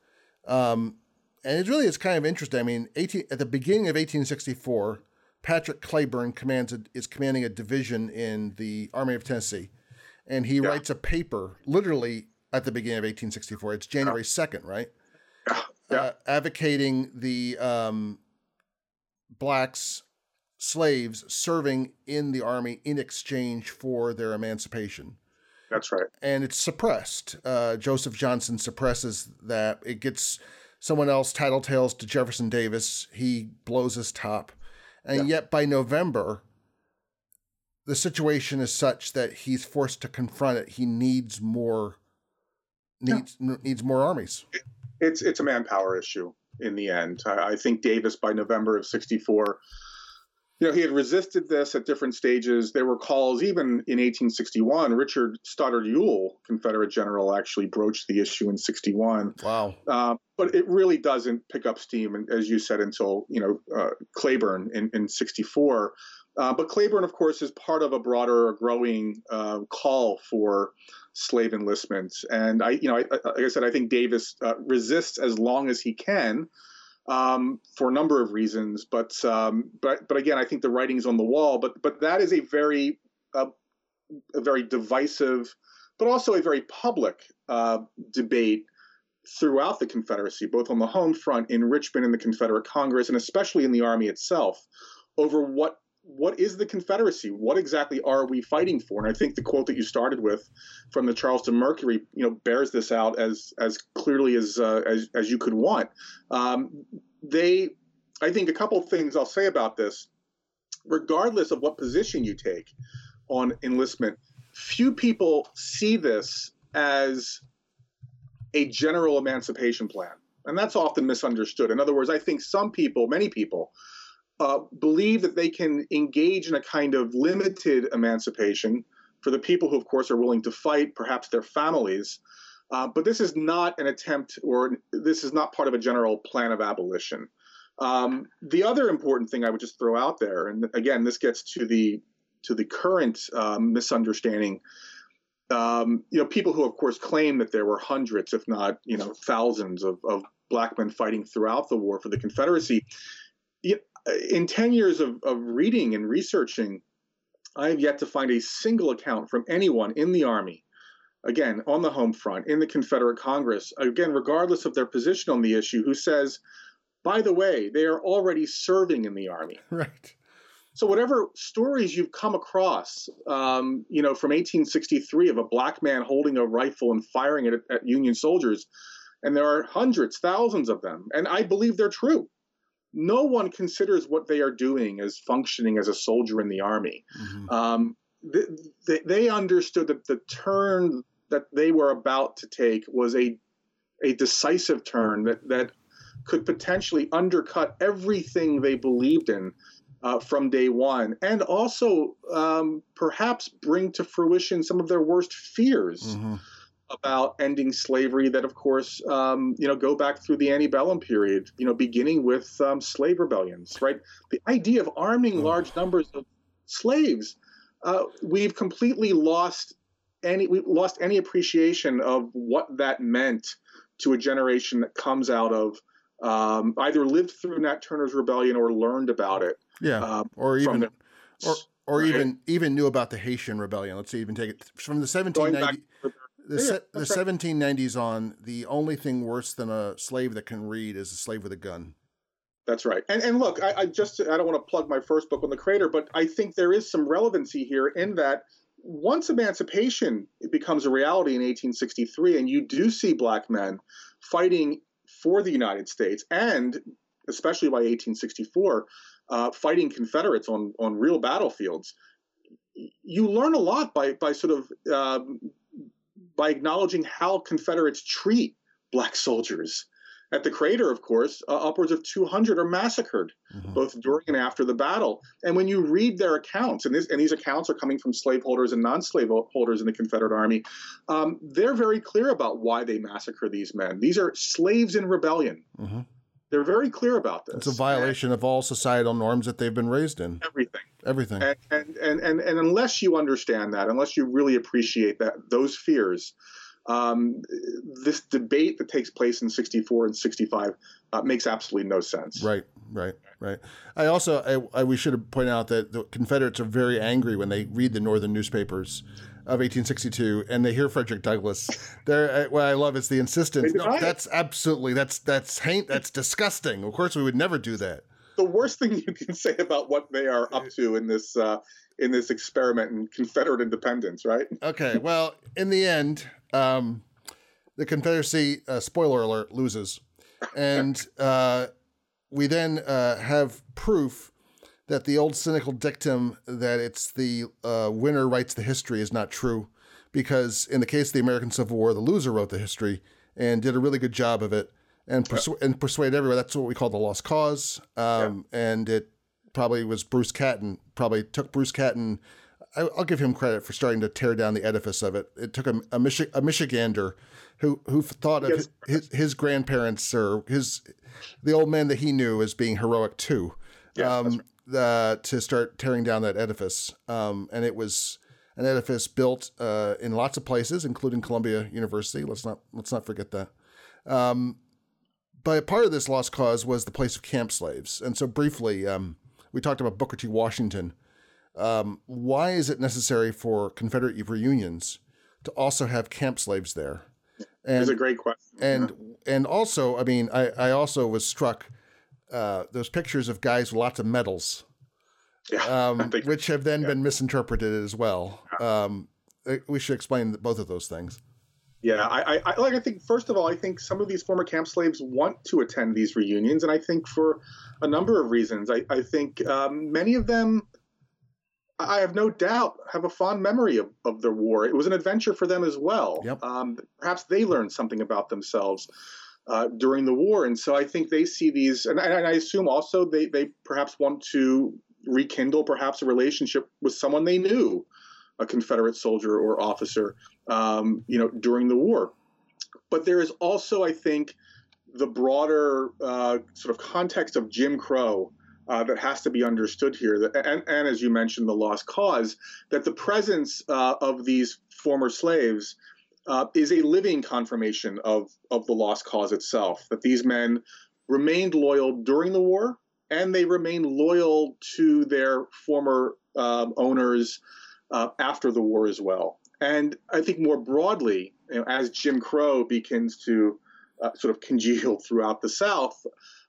Speaker 1: Um, and it's really it's kind of interesting. I mean, 18, at the beginning of 1864, Patrick Cleburne commands a, is commanding a division in the Army of Tennessee, and he yeah. writes a paper literally at the beginning of 1864. It's January 2nd, right?
Speaker 2: Yeah. yeah. Uh,
Speaker 1: advocating the um, blacks slaves serving in the army in exchange for their emancipation.
Speaker 2: That's right.
Speaker 1: And it's suppressed. Uh, Joseph Johnston suppresses that. It gets someone else tattletales to Jefferson Davis. He blows his top. And yeah. yet by November, the situation is such that he's forced to confront it. He needs more needs yeah. needs more armies.
Speaker 2: It's it's a manpower issue in the end. I, I think Davis by November of '64 you know, he had resisted this at different stages. There were calls, even in 1861. Richard Stoddert Ewell, Confederate general, actually broached the issue in 61.
Speaker 1: Wow.
Speaker 2: Uh, but it really doesn't pick up steam, as you said, until you know uh, Cleburne in, in 64. Uh, but Cleburne, of course, is part of a broader, growing uh, call for slave enlistment. And I, you know, I, I, like I said, I think Davis uh, resists as long as he can um, for a number of reasons. But um, but but again, I think the writing's on the wall. But but that is a very uh, a very divisive, but also a very public uh, debate throughout the Confederacy, both on the home front in Richmond in the Confederate Congress, and especially in the Army itself, over what what is the Confederacy? What exactly are we fighting for? And I think the quote that you started with from the Charleston Mercury, you know, bears this out as as clearly as uh, as, as you could want. Um, they, I think, a couple things I'll say about this. Regardless of what position you take on enlistment, few people see this as a general emancipation plan. And that's often misunderstood. In other words, I think some people, many people, uh, believe that they can engage in a kind of limited emancipation for the people who, of course, are willing to fight, perhaps their families. Uh, but this is not an attempt, or this is not part of a general plan of abolition. Um, the other important thing I would just throw out there, and again, this gets to the to the current um, misunderstanding. Um, you know, people who, of course, claim that there were hundreds, if not, you know, thousands of, of black men fighting throughout the war for the Confederacy in 10 years of, of reading and researching, I have yet to find a single account from anyone in the Army, again, on the home front, in the Confederate Congress, again, regardless of their position on the issue, who says, by the way, they are already serving in the Army.
Speaker 1: Right.
Speaker 2: So whatever stories you've come across, um, you know, from 1863 of a black man holding a rifle and firing it at, at Union soldiers, and there are hundreds, thousands of them, and I believe they're true no one considers what they are doing as functioning as a soldier in the army. Mm-hmm. Um, they, they understood that the turn that they were about to take was a a decisive turn that that could potentially undercut everything they believed in uh, from day one, and also um, perhaps bring to fruition some of their worst fears. Mm-hmm about ending slavery that, of course, um, you know, go back through the antebellum period, you know, beginning with um, slave rebellions, right? The idea of arming large numbers of slaves, uh, we've completely lost any we lost any appreciation of what that meant to a generation that comes out of um, either lived through Nat Turner's rebellion or learned about it.
Speaker 1: Yeah, um, or even the, or or right. even even knew about the Haitian rebellion. Let's even take it from the 1790 the, yeah, se- the right. 1790s on. The only thing worse than a slave that can read is a slave with a gun.
Speaker 2: That's right. And and look, I, I just I don't want to plug my first book on the crater, but I think there is some relevancy here in that once emancipation becomes a reality in 1863, and you do see black men fighting for the United States, and especially by 1864, uh, fighting Confederates on on real battlefields, you learn a lot by by sort of um, by acknowledging how Confederates treat black soldiers at the crater, of course, uh, upwards of 200 are massacred, mm-hmm. both during and after the battle. And when you read their accounts, and, this, and these accounts are coming from slaveholders and non-slaveholders in the Confederate Army, um, they're very clear about why they massacre these men. These are slaves in rebellion. Mm-hmm. They're very clear about this.
Speaker 1: It's a violation and, of all societal norms that they've been raised in.
Speaker 2: Everything.
Speaker 1: Everything.
Speaker 2: And, and and and and unless you understand that, unless you really appreciate that those fears, um, this debate that takes place in 64 and 65 uh, makes absolutely no sense.
Speaker 1: Right, right, right. I also, I, I, we should point out that the Confederates are very angry when they read the Northern newspapers of 1862 and they hear Frederick Douglass. There, what I love is the insistence. No, that's absolutely that's that's haint. That's disgusting. Of course, we would never do that.
Speaker 2: The worst thing you can say about what they are up to in this uh, in this experiment in Confederate independence, right?
Speaker 1: Okay. Well, in the end, um, the Confederacy, uh, spoiler alert, loses. And uh, we then uh, have proof that the old cynical dictum that it's the uh, winner writes the history is not true. Because in the case of the American Civil War, the loser wrote the history and did a really good job of it and, persu- yep. and persuade everyone. That's what we call the lost cause. Um, yep. And it probably was Bruce Catton, probably took Bruce Catton I'll give him credit for starting to tear down the edifice of it. It took a, a, Michi- a Michigander who who thought of yes. his, his grandparents or his the old man that he knew as being heroic too, yeah, um, right. The, to start tearing down that edifice. Um, and it was an edifice built uh, in lots of places, including Columbia University. Let's not let's not forget that. Um, but part of this lost cause was the place of camp slaves. And so briefly, um, we talked about Booker T. Washington um, why is it necessary for Confederate reunions to also have camp slaves there?
Speaker 2: And, That's a great question.
Speaker 1: And yeah. and also, I mean, I, I also was struck uh, those pictures of guys with lots of medals, yeah, um, which have then yeah. been misinterpreted as well. Um, we should explain both of those things.
Speaker 2: Yeah, I, I, like. I think first of all, I think some of these former camp slaves want to attend these reunions, and I think for a number of reasons. I, I think um, many of them I have no doubt, have a fond memory of, of the war. It was an adventure for them as well. Yep. Um, perhaps they learned something about themselves uh, during the war. And so I think they see these, and, and I assume also they, they perhaps want to rekindle perhaps a relationship with someone they knew, a Confederate soldier or officer, um, you know, during the war. But there is also, I think, the broader uh, sort of context of Jim Crow uh, that has to be understood here. That, and, and, as you mentioned, the lost cause, that the presence uh, of these former slaves uh, is a living confirmation of, of the lost cause itself, that these men remained loyal during the war and they remained loyal to their former um, owners uh, after the war as well. And I think more broadly, you know, as Jim Crow begins to uh, sort of congeal throughout the South,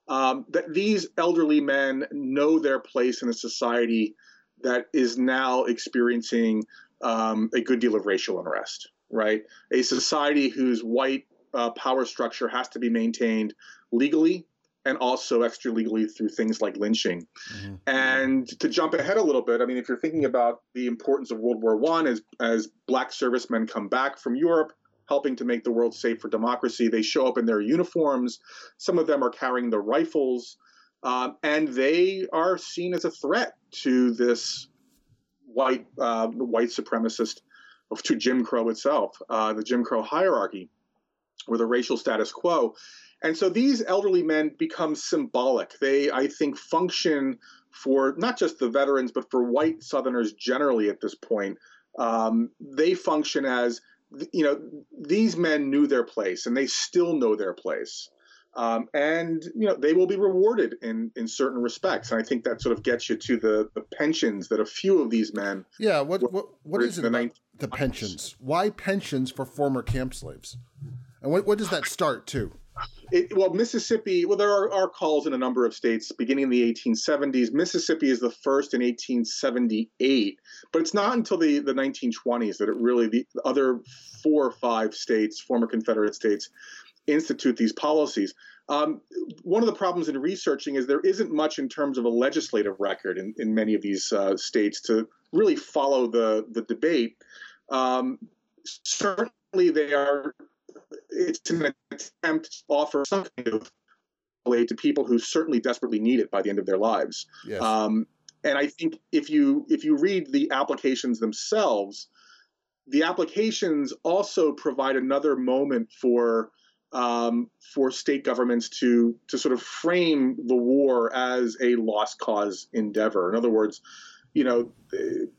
Speaker 2: um, that these elderly men know their place in a society that is now experiencing um, a good deal of racial unrest, right? A society whose white uh, power structure has to be maintained legally and also extra legally through things like lynching. Mm-hmm. And to jump ahead a little bit, I mean, if you're thinking about the importance of World War One as as black servicemen come back from Europe, helping to make the world safe for democracy. They show up in their uniforms. Some of them are carrying the rifles, um, and they are seen as a threat to this white uh, white supremacist, to Jim Crow itself, uh, the Jim Crow hierarchy, or the racial status quo. And so these elderly men become symbolic. They, I think, function for not just the veterans, but for white Southerners generally at this point um, they function as you know these men knew their place and they still know their place um, and you know they will be rewarded in in certain respects and i think that sort of gets you to the the pensions that a few of these men
Speaker 1: yeah what what, what is it about the pensions why pensions for former camp slaves and what, what does that start to
Speaker 2: it, well, Mississippi, well, there are, are, calls in a number of states beginning in the 1870s. Mississippi is the first in 1878, but it's not until the, the 1920s that it really, the other four or five states, former Confederate states, institute these policies. Um, one of the problems in researching is there isn't much in terms of a legislative record in, in many of these uh, states to really follow the, the debate. Um, certainly, they are it's an attempt to offer some kind of aid to people who certainly desperately need it by the end of their lives. Yes. Um, and I think if you if you read the applications themselves, the applications also provide another moment for um, for state governments to to sort of frame the war as a lost cause endeavor. In other words, you know,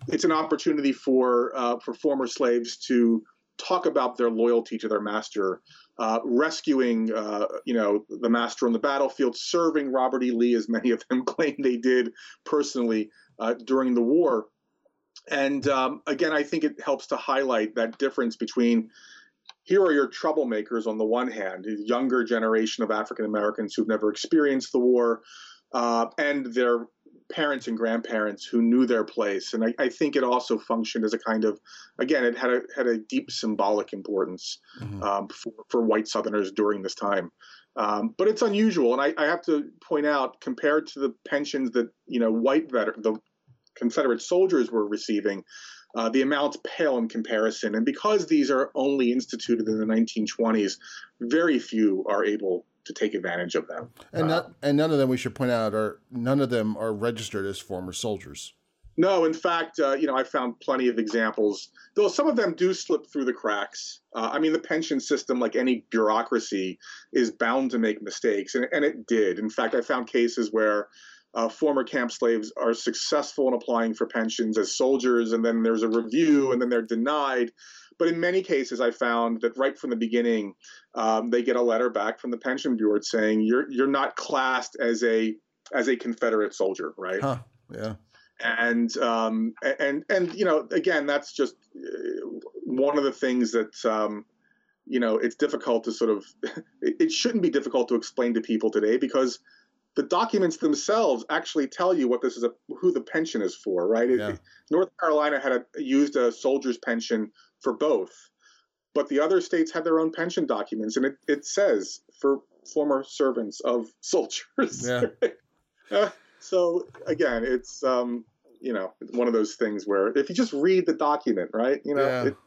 Speaker 2: it's an opportunity for uh, for former slaves to talk about their loyalty to their master, uh, rescuing, uh, you know, the master on the battlefield, serving Robert E. Lee, as many of them claim they did personally uh, during the war. And um, again, I think it helps to highlight that difference between here are your troublemakers on the one hand, a younger generation of African Americans who've never experienced the war, uh, and their parents and grandparents who knew their place. And I, I, think it also functioned as a kind of, again, it had a had a deep symbolic importance mm-hmm. um, for, for white Southerners during this time. Um, but it's unusual, and I, I, have to point out, compared to the pensions that you know white veter- the Confederate soldiers were receiving, uh, the amounts pale in comparison. And because these are only instituted in the 1920s, very few are able to take advantage of them.
Speaker 1: And not, uh, and none of them, we should point out, are none of them are registered as former soldiers.
Speaker 2: No, in fact, uh, you know, I found plenty of examples. Though some of them do slip through the cracks. Uh, I mean, the pension system, like any bureaucracy, is bound to make mistakes, and, and it did. In fact, I found cases where uh, former camp slaves are successful in applying for pensions as soldiers, and then there's a review, and then they're denied. But in many cases, I found that right from the beginning, um, they get a letter back from the pension board saying you're you're not classed as a as a Confederate soldier, right?
Speaker 1: Huh. Yeah.
Speaker 2: And um, and and you know, again, that's just uh, one of the things that um, you know it's difficult to sort of it shouldn't be difficult to explain to people today because the documents themselves actually tell you what this is a, who the pension is for, right? Yeah. It, North Carolina had a, used a soldier's pension for both. But the other states had their own pension documents, and it, it says for former servants of soldiers. Yeah. uh, so again, it's um, you know one of those things where if you just read the document, right? You know, yeah. it,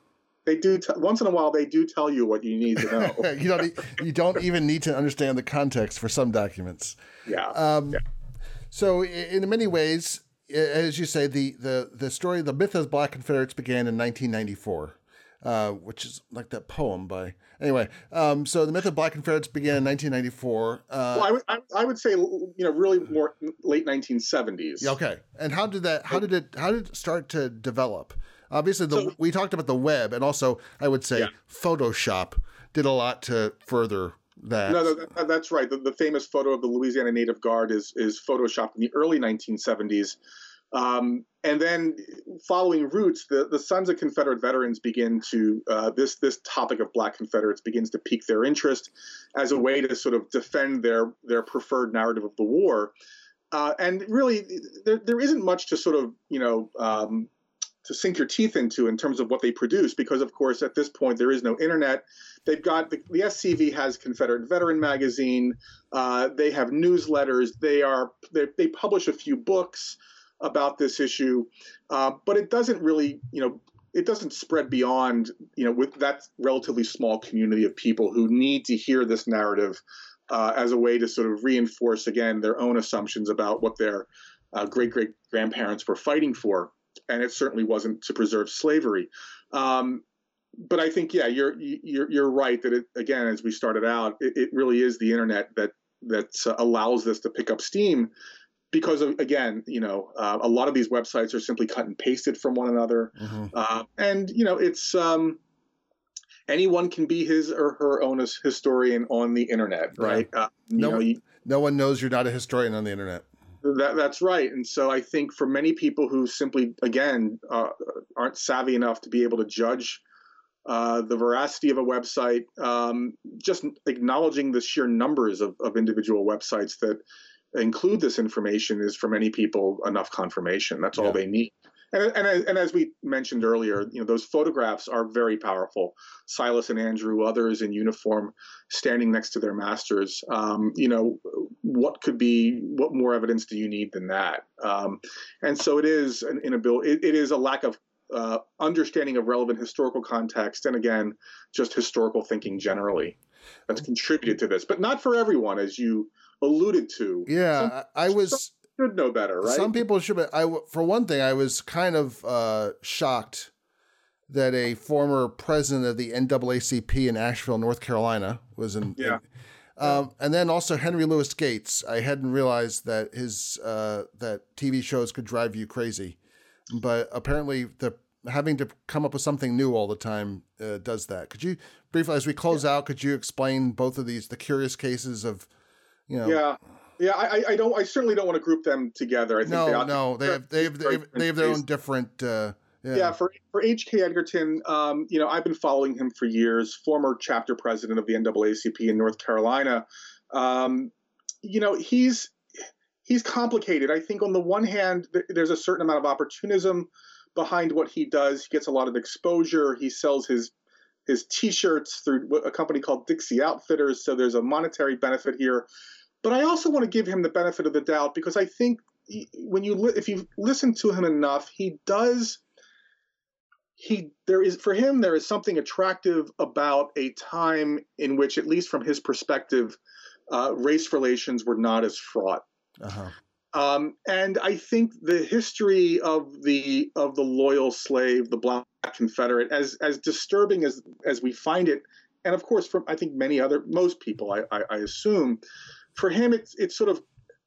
Speaker 2: they do t- once in a while they do tell you what you need to know.
Speaker 1: you don't you don't even need to understand the context for some documents.
Speaker 2: Yeah. Um, yeah.
Speaker 1: So in many ways, as you say, the the the story, the myth of Black Confederates began in 1994 uh, which is like that poem by. Anyway, um, so the myth of Black and Confederates began in 1994. Uh,
Speaker 2: well, I would, I, I would say you know really more late 1970s.
Speaker 1: Okay, and how did that? How did it? How did it start to develop? Obviously, the, so, we talked about the web, and also I would say yeah. Photoshop did a lot to further that.
Speaker 2: No, that, that's right. The, the, famous photo of the Louisiana Native Guard is is photoshopped in the early 1970s. Um, and then, following roots, the, the Sons of Confederate Veterans begin to uh, this this topic of Black Confederates begins to pique their interest as a way to sort of defend their their preferred narrative of the war. Uh, and really, there, there isn't much to sort of you know um, to sink your teeth into in terms of what they produce, because of course at this point there is no internet. They've got the, the SCV has Confederate Veteran Magazine. Uh, they have newsletters. They are they, they publish a few books about this issue, uh, but it doesn't really, you know, it doesn't spread beyond, you know, with that relatively small community of people who need to hear this narrative uh, as a way to sort of reinforce again their own assumptions about what their uh, great great grandparents were fighting for, and it certainly wasn't to preserve slavery. Um, but I think, yeah, you're you're you're right that it again, as we started out, it, it really is the internet that that uh, allows this to pick up steam because of, again, you know, uh, a lot of these websites are simply cut and pasted from one another, mm-hmm. uh, and you know, it's um, anyone can be his or her own historian on the internet, right?
Speaker 1: Yeah. Uh, no, know, you, no one knows you're not a historian on the internet.
Speaker 2: That, that's right, and so I think for many people who simply, again, uh, aren't savvy enough to be able to judge uh, the veracity of a website, um, just acknowledging the sheer numbers of, of individual websites that include this information is for many people enough confirmation. That's yeah. all they need. And, and, and as we mentioned earlier, you know those photographs are very powerful. Silas and Andrew, others in uniform, standing next to their masters. Um, you know, what could be? What more evidence do you need than that? Um, and so it is an inability. It, it is a lack of uh, understanding of relevant historical context, and again, just historical thinking generally, that's contributed to this. But not for everyone, as you alluded to.
Speaker 1: Yeah, some, I was
Speaker 2: should know better, right?
Speaker 1: Some people should. But I, for one thing, I was kind of uh, shocked that a former president of the NAACP in Asheville, North Carolina, was in.
Speaker 2: Yeah.
Speaker 1: um, and then also Henry Louis Gates. I hadn't realized that his uh, that TV shows could drive you crazy, but apparently the having to come up with something new all the time uh, does that. Could you briefly, as we close yeah. out, could you explain both of these, the curious cases of you know.
Speaker 2: Yeah. Yeah, I, I don't. I certainly don't want to group them together. I think
Speaker 1: no, they no, they have, they have, they have, they have their own different. Uh,
Speaker 2: yeah. yeah. for for H.K. Edgerton, um, you know, I've been following him for years. Former chapter president of the NAACP in North Carolina. Um, you know, he's he's complicated. I think on the one hand, there's a certain amount of opportunism behind what he does. He gets a lot of exposure. He sells his his T-shirts through a company called Dixie Outfitters, so there's a monetary benefit here. But I also want to give him the benefit of the doubt because I think when you if you listen to him enough, he does he there is for him there is something attractive about a time in which at least from his perspective uh, race relations were not as fraught uh-huh. um, and i think the history of the of the loyal slave the black confederate as as disturbing as as we find it and of course from i think many other most people i i, I assume for him, it's it's sort of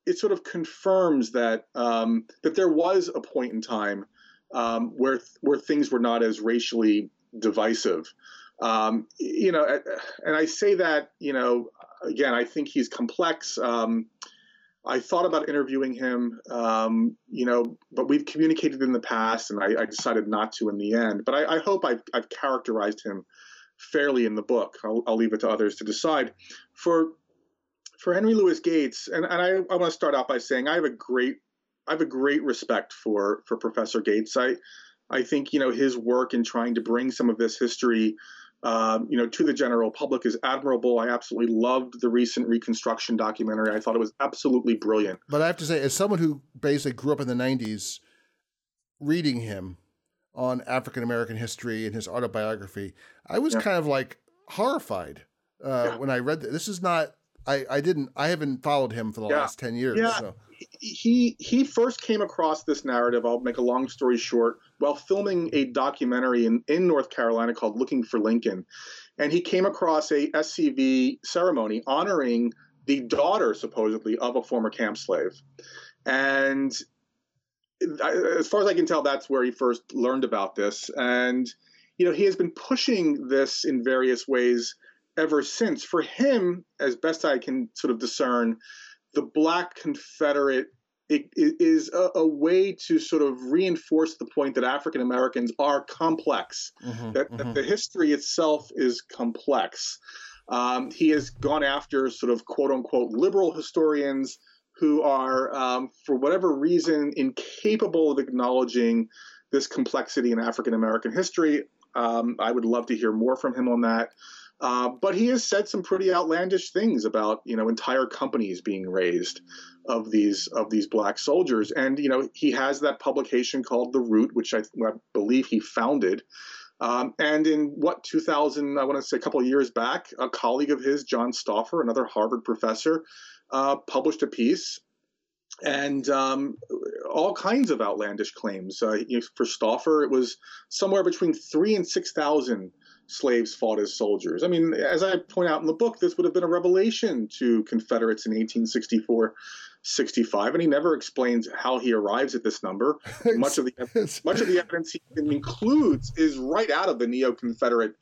Speaker 2: it sort of confirms that um, that there was a point in time um, where where things were not as racially divisive. Um, you know, and I say that you know again, I think he's complex. Um, I thought about interviewing him, um, you know, but we've communicated in the past, and I, I decided not to in the end. But I, I hope I've, I've, characterized him fairly in the book. I'll, I'll leave it to others to decide. For for Henry Louis Gates, and, and I, I want to start out by saying I have a great I have a great respect for for Professor Gates. I I think you know his work in trying to bring some of this history, um, you know, to the general public is admirable. I absolutely loved the recent Reconstruction documentary. I thought it was absolutely brilliant.
Speaker 1: But I have to say, as someone who basically grew up in the '90s, reading him on African American history and his autobiography, I was yeah. kind of like horrified uh, yeah. when I read that. This is not I, I didn't I haven't followed him for the yeah. last ten years.
Speaker 2: Yeah.
Speaker 1: So.
Speaker 2: He he first came across this narrative. I'll make a long story short. While filming a documentary in, in North Carolina called "Looking for Lincoln," and he came across a SCV ceremony honoring the daughter supposedly of a former camp slave, and as far as I can tell, that's where he first learned about this. And you know, he has been pushing this in various ways ever since. For him, as best I can sort of discern, the Black Confederate it, it is a, a, way to sort of reinforce the point that African Americans are complex, mm-hmm, that, mm-hmm. that, the history itself is complex. Um, he has gone after sort of quote unquote liberal historians who are, um, for whatever reason, incapable of acknowledging this complexity in African American history. Um, I would love to hear more from him on that. Uh, but he has said some pretty outlandish things about you know entire companies being raised of these of these black soldiers, and you know he has that publication called The Root, which I, I believe he founded. Um, and in what 2000, I want to say a couple of years back, a colleague of his, John Stauffer, another Harvard professor, uh, published a piece and um, all kinds of outlandish claims. Uh, you know, for Stauffer, it was somewhere between three and six thousand slaves fought as soldiers. I mean, as I point out in the book, this would have been a revelation to Confederates in 1864 65, and he never explains how he arrives at this number. much of the much of the evidence he includes is right out of the neo-Confederate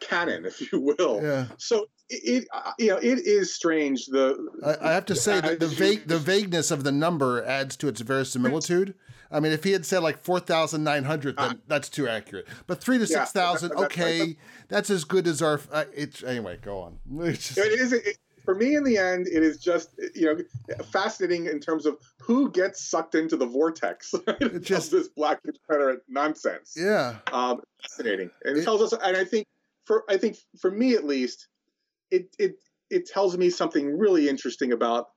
Speaker 2: canon, if you will. Yeah. So it, it uh, you know it is strange. The
Speaker 1: I, I have to say that the vague the vagueness of the number adds to its verisimilitude. I mean, if he had said like four thousand nine hundred, then uh, that's too accurate. But three to six thousand, yeah, okay, that's as good as our. Uh, it's anyway. Go on.
Speaker 2: Just, it is. It, for me, in the end, it is just you know fascinating in terms of who gets sucked into the vortex right, just, of this Black Confederate nonsense.
Speaker 1: Yeah,
Speaker 2: um, fascinating. And it, it tells us, and I think for I think for me at least, it it it tells me something really interesting about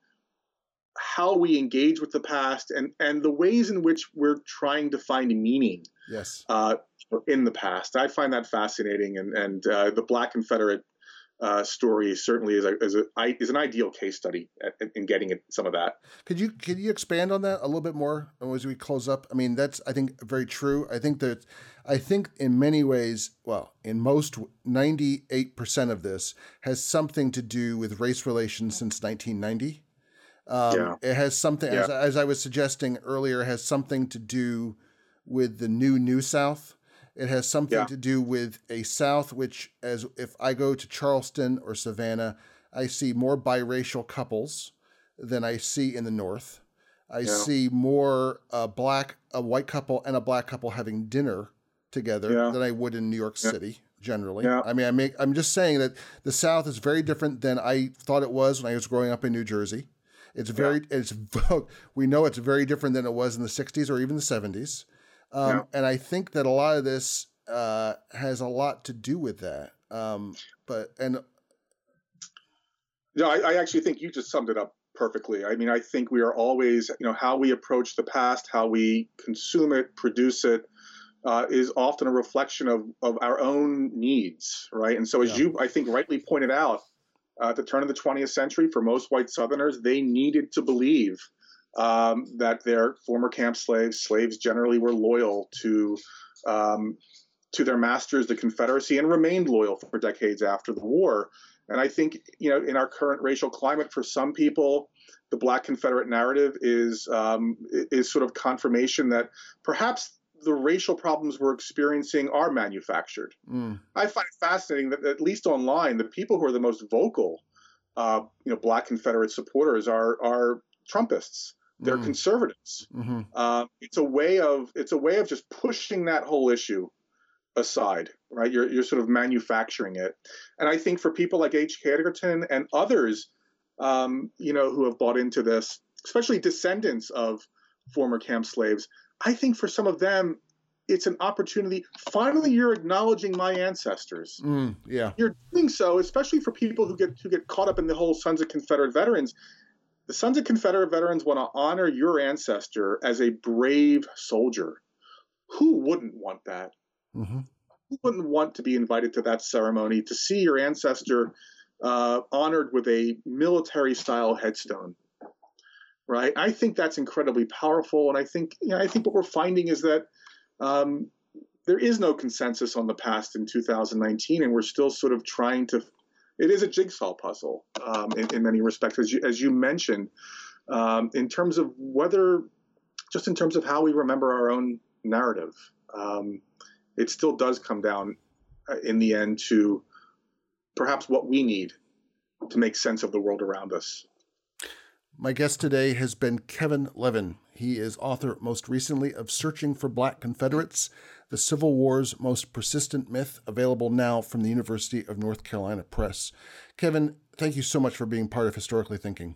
Speaker 2: how we engage with the past and and the ways in which we're trying to find meaning.
Speaker 1: Yes.
Speaker 2: Uh, in the past, I find that fascinating, and and uh, the Black Confederate uh, story certainly is a, is, a, is an ideal case study in getting at some of that.
Speaker 1: Could you could you expand on that a little bit more as we close up? I mean, that's I think very true. I think that I think in many ways, well, in most ninety eight percent of this has something to do with race relations since nineteen ninety. Um, yeah. It has something, yeah. as, as I was suggesting earlier, has something to do with the new New South it has something yeah. to do with a South, which, as if I go to Charleston or Savannah, I see more biracial couples than I see in the North. I yeah. see more a uh, black, a white couple and a black couple having dinner together yeah. than I would in New York City generally. I mean, I make, I'm just saying that the South is very different than I thought it was when I was growing up in New Jersey. It's very, it's, we know it's very different than it was in the 60s or even the 70s. Um, yeah. And I think that a lot of this uh, has a lot to do with that. Um, but and
Speaker 2: no, I, I, actually think you just summed it up perfectly. I mean, I think we are always, you know, how we approach the past, how we consume it, produce it, uh, is often a reflection of of our own needs, right? And so, as yeah. you, I think, rightly pointed out, at the turn of the 20th century, for most white Southerners, they needed to believe um, that their former camp slaves, slaves generally were loyal to um, to their masters, the Confederacy, and remained loyal for decades after the war. And I think you know, in our current racial climate, for some people, the Black Confederate narrative is um, is sort of confirmation that perhaps the racial problems we're experiencing are manufactured. Mm. I find it fascinating that at least online, the people who are the most vocal, uh, you know, Black Confederate supporters are are Trumpists. They're mm. conservatives. Mm-hmm. Uh, it's a way of it's a way of just pushing that whole issue aside, right? You're you're sort of manufacturing it, and I think for people like H. K. Edgerton and others, um, you know, who have bought into this, especially descendants of former camp slaves, I think for some of them, it's an opportunity. Finally, you're acknowledging my ancestors.
Speaker 1: Mm, yeah,
Speaker 2: you're doing so, especially for people who get who get caught up in the whole Sons of Confederate Veterans. The Sons of Confederate Veterans want to honor your ancestor as a brave soldier. Who wouldn't want that? Mm-hmm. Who wouldn't want to be invited to that ceremony to see your ancestor uh, honored with a military style headstone? Right. I think that's incredibly powerful, and I think you know, I think what we're finding is that um, there is no consensus on the past in 2019, and we're still sort of trying to it is a jigsaw puzzle um, in, in, many respects, as you, as you mentioned, um, in terms of whether, just in terms of how we remember our own narrative. Um, it still does come down uh, in the end to perhaps what we need to make sense of the world around us.
Speaker 1: My guest today has been Kevin Levin. He is author most recently of Searching for Black Confederates the Civil War's Most Persistent Myth, available now from the University of North Carolina Press. Kevin, thank you so much for being part of Historically Thinking.